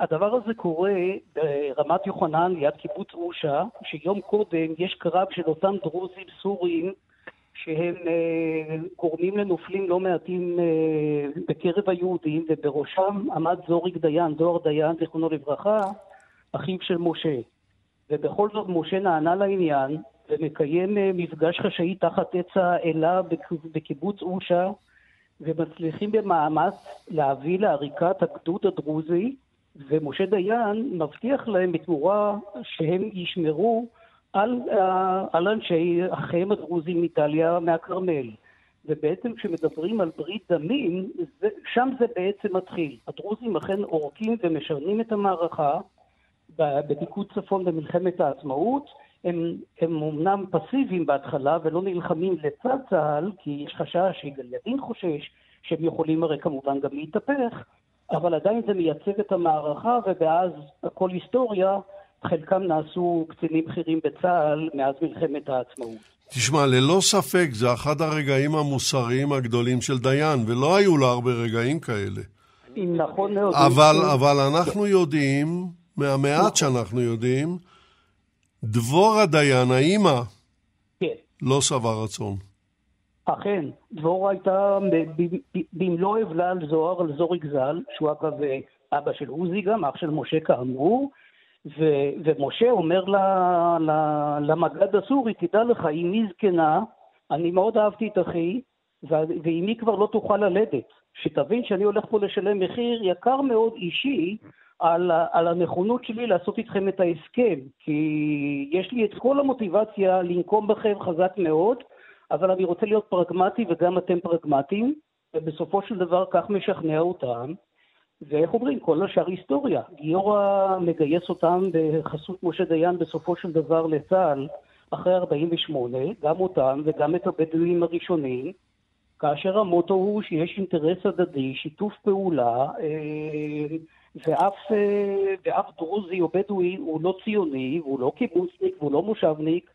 הדבר הזה קורה ברמת יוחנן ליד קיבוץ אושה, שיום קודם יש קרב של אותם דרוזים סורים שהם אה, גורמים לנופלים לא מעטים אה, בקרב היהודים, ובראשם עמד זוריק דיין, זוהר דיין, זיכרונו לברכה, אחיו של משה. ובכל זאת משה נענה לעניין ומקיים אה, מפגש חשאי תחת עץ האלה בקיבוץ אושה, ומצליחים במאמץ להביא לעריקת הגדוד הדרוזי, ומשה דיין מבטיח להם בתמורה שהם ישמרו על, אה, על אנשי אחיהם הדרוזים מאיטליה, מהכרמל. ובעצם כשמדברים על ברית דמים, זה, שם זה בעצם מתחיל. הדרוזים אכן עורקים ומשרנים את המערכה בפיקוד צפון במלחמת העצמאות. הם, הם אומנם פסיביים בהתחלה ולא נלחמים לצד צה"ל, כי יש חשש, ידין חושש, שהם יכולים הרי כמובן גם להתהפך, אבל עדיין זה מייצג את המערכה, ובאז הכל היסטוריה, חלקם נעשו קצינים בכירים בצה"ל מאז מלחמת העצמאות. תשמע, ללא ספק זה אחד הרגעים המוסריים הגדולים של דיין, ולא היו לו הרבה רגעים כאלה. נכון מאוד. אבל, אבל אנחנו יודעים, מהמעט שאנחנו יודעים, דבורה דיין, האימא, כן. לא שבע רצון. אכן, דבורה הייתה במלוא אבלה על זוהר, על זוריק ז"ל, שהוא אגב אבא של עוזי גם, אח של משה כאמור, ו- ומשה אומר ל- ל- למג"ד הסורי, תדע לך, אמי זקנה, אני מאוד אהבתי את אחי, ואמי כבר לא תוכל ללדת. שתבין שאני הולך פה לשלם מחיר יקר מאוד אישי על, על הנכונות שלי לעשות איתכם את ההסכם, כי יש לי את כל המוטיבציה לנקום בכם חזק מאוד, אבל אני רוצה להיות פרגמטי וגם אתם פרגמטיים, ובסופו של דבר כך משכנע אותם. ואיך אומרים, כל השאר היסטוריה. גיורא מגייס אותם בחסות משה דיין בסופו של דבר לצה"ל אחרי 48, גם אותם וגם את הבדואים הראשונים, כאשר המוטו הוא שיש אינטרס הדדי, שיתוף פעולה, אה, ואף, אה, ואף דרוזי או בדואי הוא לא ציוני, והוא לא קיבוצניק והוא לא מושבניק,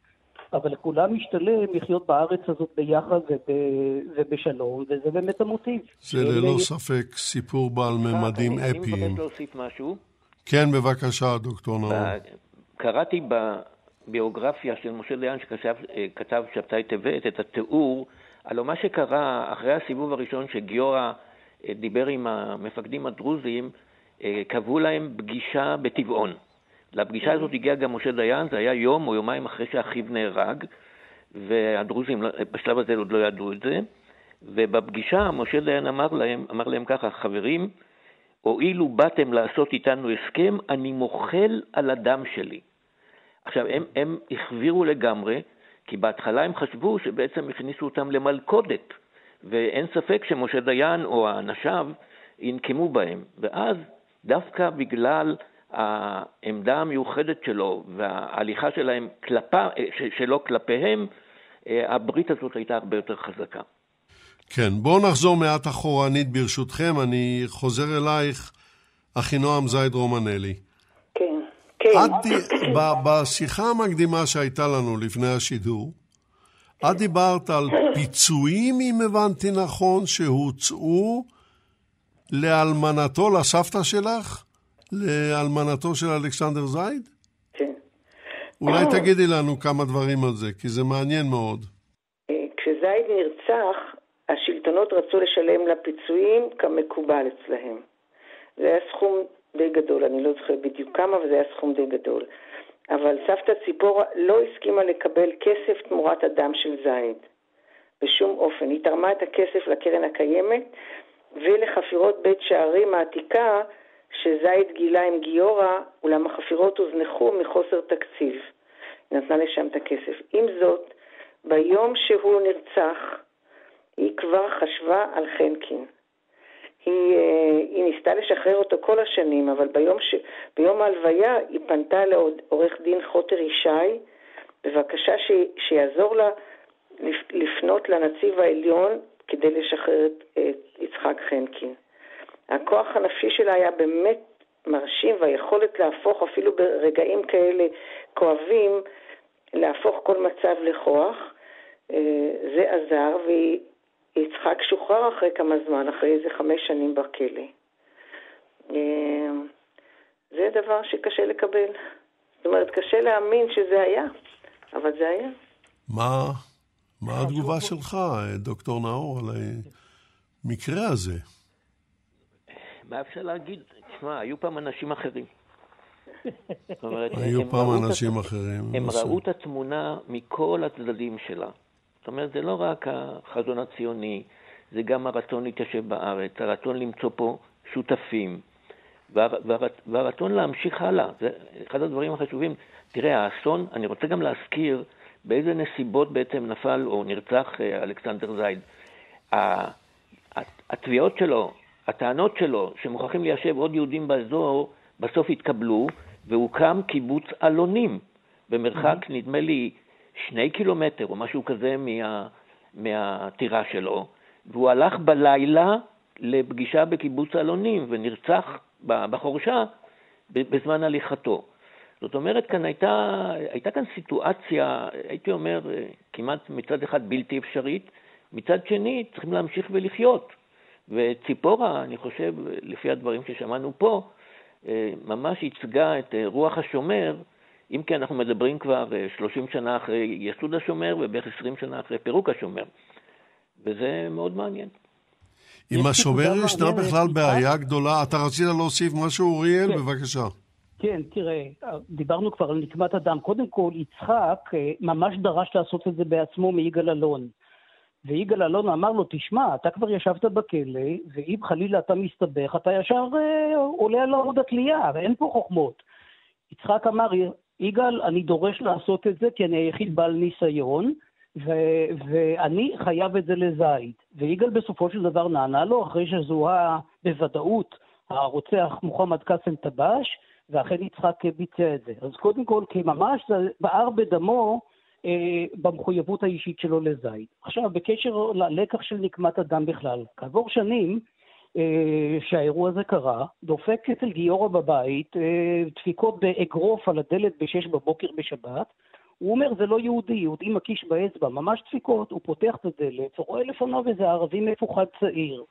אבל לכולם משתלם לחיות בארץ הזאת ביחד וב, ובשלום, וזה באמת המוטיב. זה ללא ספק סיפור בעל ממדים אפיים. אני מבקש להוסיף משהו. כן, בבקשה, דוקטור נאור. קראתי בביוגרפיה של משה דיין שכתב שבתאי טבת את התיאור הלוא מה שקרה אחרי הסיבוב הראשון שגיורא אה, דיבר עם המפקדים הדרוזים, אה, קבעו להם פגישה בטבעון. לפגישה הזאת הגיע גם משה דיין, זה היה יום או יומיים אחרי שאחיו נהרג, והדרוזים לא, בשלב הזה עוד לא ידעו את זה, ובפגישה משה דיין אמר להם, אמר להם ככה, חברים, הואילו באתם לעשות איתנו הסכם, אני מוחל על הדם שלי. עכשיו, הם, הם החבירו לגמרי, כי בהתחלה הם חשבו שבעצם הכניסו אותם למלכודת, ואין ספק שמשה דיין או האנשיו ינקמו בהם. ואז, דווקא בגלל העמדה המיוחדת שלו וההליכה שלהם כלפה, שלו כלפיהם, הברית הזאת הייתה הרבה יותר חזקה. כן, בואו נחזור מעט אחורנית ברשותכם, אני חוזר אלייך, אחינועם זייד רומנלי. כן, כן. את, בשיחה המקדימה שהייתה לנו לפני השידור, את דיברת על פיצויים, אם הבנתי נכון, שהוצאו לאלמנתו, לסבתא שלך? לאלמנתו של אלכסנדר זייד? כן. אולי תגידי לנו כמה דברים על זה, כי זה מעניין מאוד. אה, כשזייד נרצח, השלטונות רצו לשלם לה פיצויים כמקובל אצלהם. זה היה סכום די גדול, אני לא זוכרת בדיוק כמה, אבל זה היה סכום די גדול. אבל סבתא ציפורה לא הסכימה לקבל כסף תמורת הדם של זייד. בשום אופן. היא תרמה את הכסף לקרן הקיימת ולחפירות בית שערים העתיקה שזייד גילה עם גיורא, אולם החפירות הוזנחו מחוסר תקציב. היא נתנה לשם את הכסף. עם זאת, ביום שהוא נרצח, היא כבר חשבה על חנקין. היא, אה, היא ניסתה לשחרר אותו כל השנים, אבל ביום, ש... ביום ההלוויה היא פנתה לעורך דין חוטר ישי, בבקשה ש... שיעזור לה לפנות לנציב העליון כדי לשחרר את יצחק חנקין. הכוח הנפשי שלה היה באמת מרשים, והיכולת להפוך אפילו ברגעים כאלה כואבים, להפוך כל מצב לכוח, אה, זה עזר, ויצחק שוחרר אחרי כמה זמן, אחרי איזה חמש שנים בכלא. אה, זה דבר שקשה לקבל. זאת אומרת, קשה להאמין שזה היה, אבל זה היה. מה, מה התגובה שלך, דוקטור נאור, על המקרה הזה? מה אפשר להגיד? תשמע, היו פעם אנשים אחרים. אומרת, היו פעם אנשים את... אחרים. הם ראו את התמונה מכל הצדדים שלה. זאת אומרת, זה לא רק החזון הציוני, זה גם הרצון להתיישב בארץ, הרצון למצוא פה שותפים, והר... והר... והרצון להמשיך הלאה. זה אחד הדברים החשובים. תראה, האסון, אני רוצה גם להזכיר באיזה נסיבות בעצם נפל או נרצח אה, אלכסנדר זייד. התביעות שלו, הטענות שלו שמוכרחים ליישב עוד יהודים באזור, בסוף התקבלו, והוקם קיבוץ אלונים, במרחק, mm-hmm. נדמה לי, שני קילומטר או משהו כזה מה, מהטירה שלו, והוא הלך בלילה לפגישה בקיבוץ אלונים ונרצח בחורשה בזמן הליכתו. זאת אומרת, כאן הייתה, הייתה כאן סיטואציה, הייתי אומר, כמעט מצד אחד בלתי אפשרית, מצד שני צריכים להמשיך ולחיות. וציפורה, אני חושב, לפי הדברים ששמענו פה, אה, ממש ייצגה את אה, רוח השומר, אם כי אנחנו מדברים כבר 30 אה, שנה אחרי יסוד השומר ובערך 20 שנה אחרי פירוק השומר. וזה מאוד מעניין. עם השומר ישנה בכלל בעיה גדולה. אתה רצית להוסיף משהו, אוריאל? כן. בבקשה. כן, תראה, דיברנו כבר על נקמת הדם. קודם כל, יצחק ממש דרש לעשות את זה בעצמו מיגאל אלון. ויגאל אלון אמר לו, תשמע, אתה כבר ישבת בכלא, ואם חלילה אתה מסתבך, אתה ישר אה, עולה על עמוד התלייה, ואין פה חוכמות. יצחק אמר, יגאל, אני דורש לעשות את זה כי אני היחיד בעל ניסיון, ו- ואני חייב את זה לזית. ויגאל בסופו של דבר נענה לו, אחרי שזוהה בוודאות הרוצח מוחמד קאסם טבש, ואכן יצחק ביצע את זה. אז קודם כל, כי ממש זה בער בדמו, במחויבות האישית שלו לזית. עכשיו, בקשר ללקח של נקמת הדם בכלל, כעבור שנים אה, שהאירוע הזה קרה, דופק אצל גיורא בבית אה, דפיקות באגרוף על הדלת ב-6 בבוקר בשבת, הוא אומר, זה לא יהודי, יהודי מקיש באצבע, ממש דפיקות, הוא פותח את הדלת, ורואה לפניו איזה ערבי מפוחד צעיר.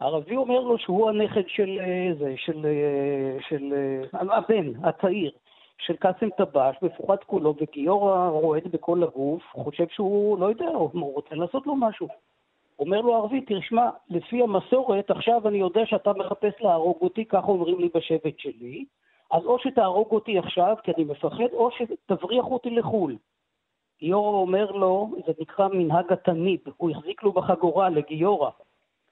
הערבי אומר לו שהוא הנכד של זה, של, של, של הבן, הצעיר. של קאסם טבש, מפוחד כולו, וגיורא רועד בכל הגוף, חושב שהוא, לא יודע, הוא רוצה לעשות לו משהו. אומר לו הערבי, תשמע, לפי המסורת, עכשיו אני יודע שאתה מחפש להרוג אותי, ככה אומרים לי בשבט שלי, אז או שתהרוג אותי עכשיו, כי אני מפחד, או שתבריח אותי לחו"ל. גיורא אומר לו, זה נקרא מנהג התניב, הוא החזיק לו בחגורה לגיורא.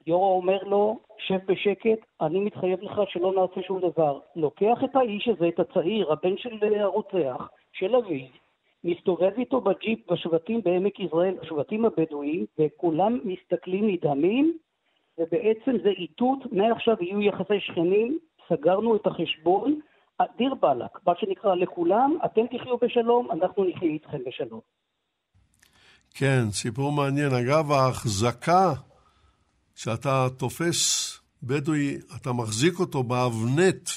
גיורא אומר לו, שב בשקט, אני מתחייב לך שלא נעשה שום דבר. לוקח את האיש הזה, את הצעיר, הבן של הרוצח, של אביו, מסתובב איתו בג'יפ בשבטים בעמק יזרעאל, בשבטים הבדואיים, וכולם מסתכלים נדהמים, ובעצם זה איתות, מעכשיו יהיו יחסי שכנים, סגרנו את החשבון, דיר באלק, מה שנקרא לכולם, אתם תחיו בשלום, אנחנו נחיה איתכם בשלום. כן, סיפור מעניין. אגב, ההחזקה שאתה תופס בדואי, אתה מחזיק אותו באבנט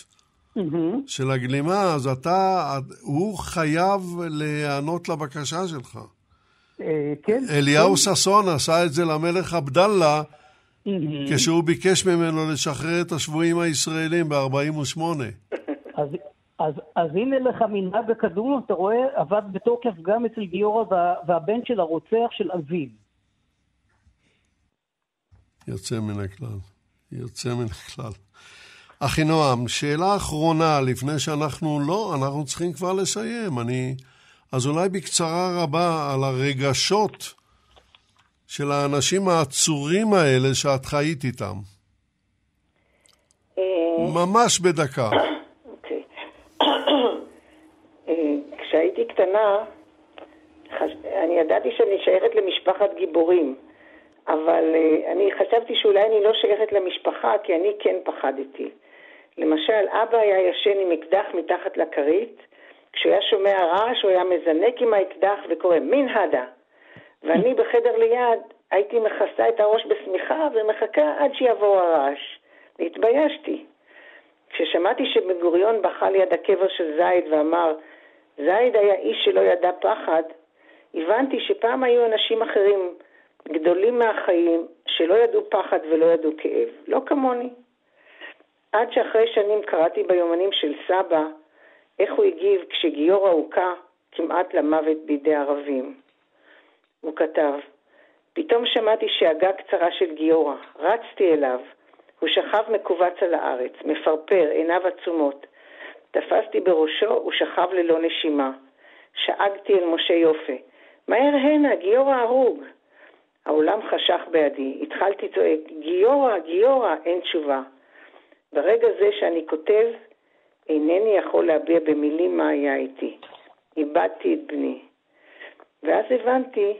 mm-hmm. של הגלימה, אז אתה, הוא חייב להיענות לבקשה שלך. אה, כן. אליהו כן. ששון עשה את זה למלך עבדאללה, mm-hmm. כשהוא ביקש ממנו לשחרר את השבויים הישראלים ב-48. אז, אז, אז הנה לך מנהג הקדום, אתה רואה, עבד בתוקף גם אצל גיורא והבן של הרוצח של אביו. יוצא מן הכלל. יוצא מן הכלל. אחינועם, שאלה אחרונה, לפני שאנחנו לא, אנחנו צריכים כבר לסיים. אני... אז אולי בקצרה רבה על הרגשות של האנשים העצורים האלה שאת חיית איתם. אה, ממש בדקה. אוקיי. אה, כשהייתי קטנה. אני ידעתי שאני שייכת למשפחת גיבורים, אבל uh, אני חשבתי שאולי אני לא שייכת למשפחה, כי אני כן פחדתי. למשל, אבא היה ישן עם אקדח מתחת לכרית, כשהוא היה שומע רעש הוא היה מזנק עם האקדח וקורא מין הדה. ואני בחדר ליד הייתי מכסה את הראש בשמיכה ומחכה עד שיעבור הרעש. והתביישתי. כששמעתי שבן גוריון בכה ליד הקבר של זייד ואמר, זייד היה איש שלא ידע פחד, הבנתי שפעם היו אנשים אחרים, גדולים מהחיים, שלא ידעו פחד ולא ידעו כאב. לא כמוני. עד שאחרי שנים קראתי ביומנים של סבא איך הוא הגיב כשגיורא הוכה כמעט למוות בידי ערבים. הוא כתב, פתאום שמעתי שאגה קצרה של גיורא, רצתי אליו. הוא שכב מכווץ על הארץ, מפרפר, עיניו עצומות. תפסתי בראשו, הוא שכב ללא נשימה. שאגתי אל משה יופה, מהר הנה, גיורא הרוג. העולם חשך בידי, התחלתי צועק, גיורא, גיורא, אין תשובה. ברגע זה שאני כותב, אינני יכול להביע במילים מה היה איתי. איבדתי את בני. ואז הבנתי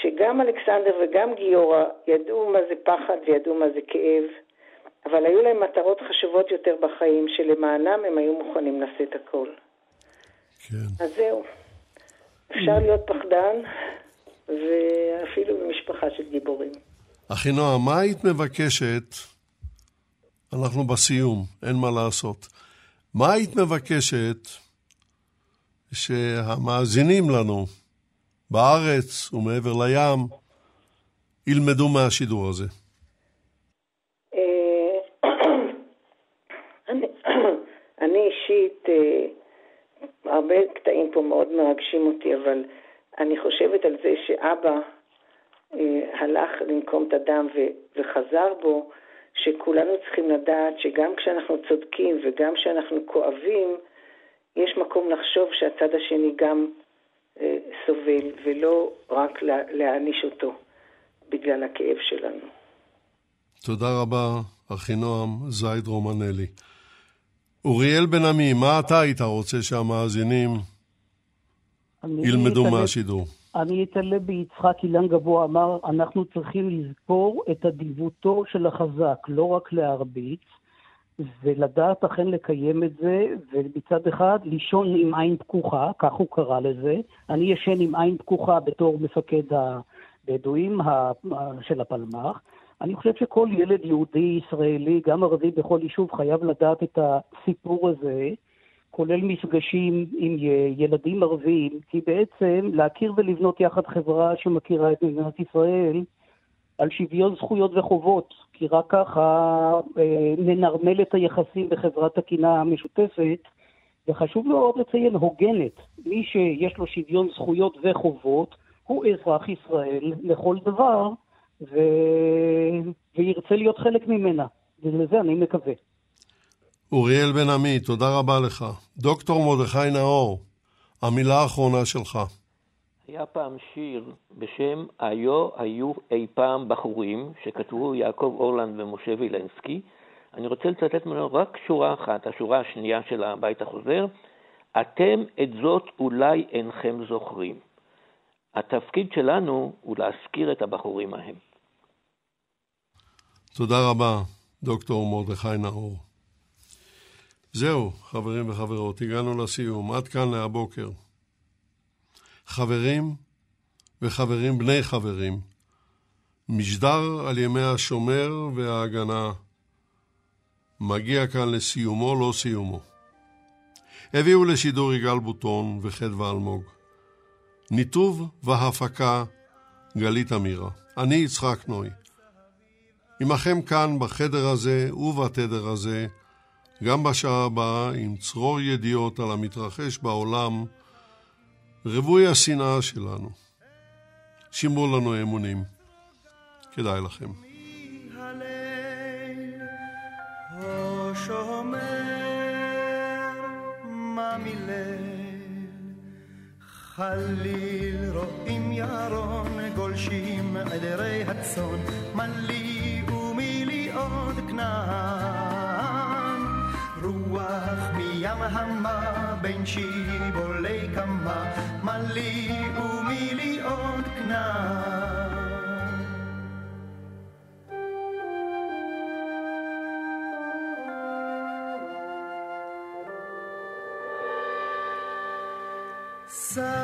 שגם אלכסנדר וגם גיורא ידעו מה זה פחד וידעו מה זה כאב, אבל היו להם מטרות חשובות יותר בחיים, שלמענם הם היו מוכנים לשאת הכל. כן. אז זהו. אפשר להיות פחדן, ואפילו במשפחה של גיבורים. אחינועם, מה היית מבקשת? אנחנו בסיום, אין מה לעשות. מה היית מבקשת שהמאזינים לנו בארץ ומעבר לים ילמדו מהשידור הזה? אה, אני- אישית, אה, הרבה קטעים פה מאוד מרגשים אותי, אבל אני חושבת על זה שאבא אה, הלך לנקום את הדם וחזר בו, שכולנו צריכים לדעת שגם כשאנחנו צודקים וגם כשאנחנו כואבים, יש מקום לחשוב שהצד השני גם אה, סובל, ולא רק לה- להעניש אותו בגלל הכאב שלנו. תודה רבה, אחינועם זייד רומנלי. אוריאל בן עמי, מה אתה היית רוצה שהמאזינים ילמדו מהשידור? אני אתעלה ביצחק אילן גבוה אמר, אנחנו צריכים לזכור את אדיבותו של החזק, לא רק להרביץ, ולדעת אכן לקיים את זה, ומצד אחד לישון עם עין פקוחה, כך הוא קרא לזה. אני ישן עם עין פקוחה בתור מפקד הבדואים של הפלמ"ח. אני חושב שכל ילד יהודי ישראלי, גם ערבי בכל יישוב, חייב לדעת את הסיפור הזה. כולל מפגשים עם ילדים ערבים, כי בעצם להכיר ולבנות יחד חברה שמכירה את מדינת ישראל על שוויון זכויות וחובות, כי רק ככה אה, ננרמל את היחסים בחברה תקינה משותפת, וחשוב מאוד לציין הוגנת. מי שיש לו שוויון זכויות וחובות הוא אזרח ישראל לכל דבר, ו... וירצה להיות חלק ממנה, ולזה אני מקווה. אוריאל בן עמי, תודה רבה לך. דוקטור מרדכי נאור, המילה האחרונה שלך. היה פעם שיר בשם היו היו אי פעם בחורים, שכתבו יעקב אורלנד ומשה וילנסקי. אני רוצה לצטט ממנו רק שורה אחת, השורה השנייה של הבית החוזר. אתם את זאת אולי אינכם זוכרים. התפקיד שלנו הוא להזכיר את הבחורים ההם. תודה רבה, דוקטור מרדכי נאור. זהו, חברים וחברות, הגענו לסיום. עד כאן להבוקר. חברים וחברים בני חברים, משדר על ימי השומר וההגנה מגיע כאן לסיומו, לא סיומו. הביאו לשידור יגאל בוטון וחדווה אלמוג. ניתוב והפקה גלית אמירה. אני יצחק נוי. עמכם כאן בחדר הזה ובתדר הזה, גם בשעה הבאה, עם צרור ידיעות על המתרחש בעולם, רווי השנאה שלנו. שימרו לנו אמונים. כדאי לכם. חליל רואים ירון, גולשים עדרי הצאן, מלי ומילי עוד כנען, רוח מים המה בין בין שיבולי כמה, מה לי ומי לי עוד כנען. סהר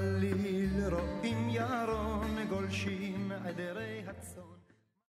חליל רואים ירון גולשים עדרי הצאן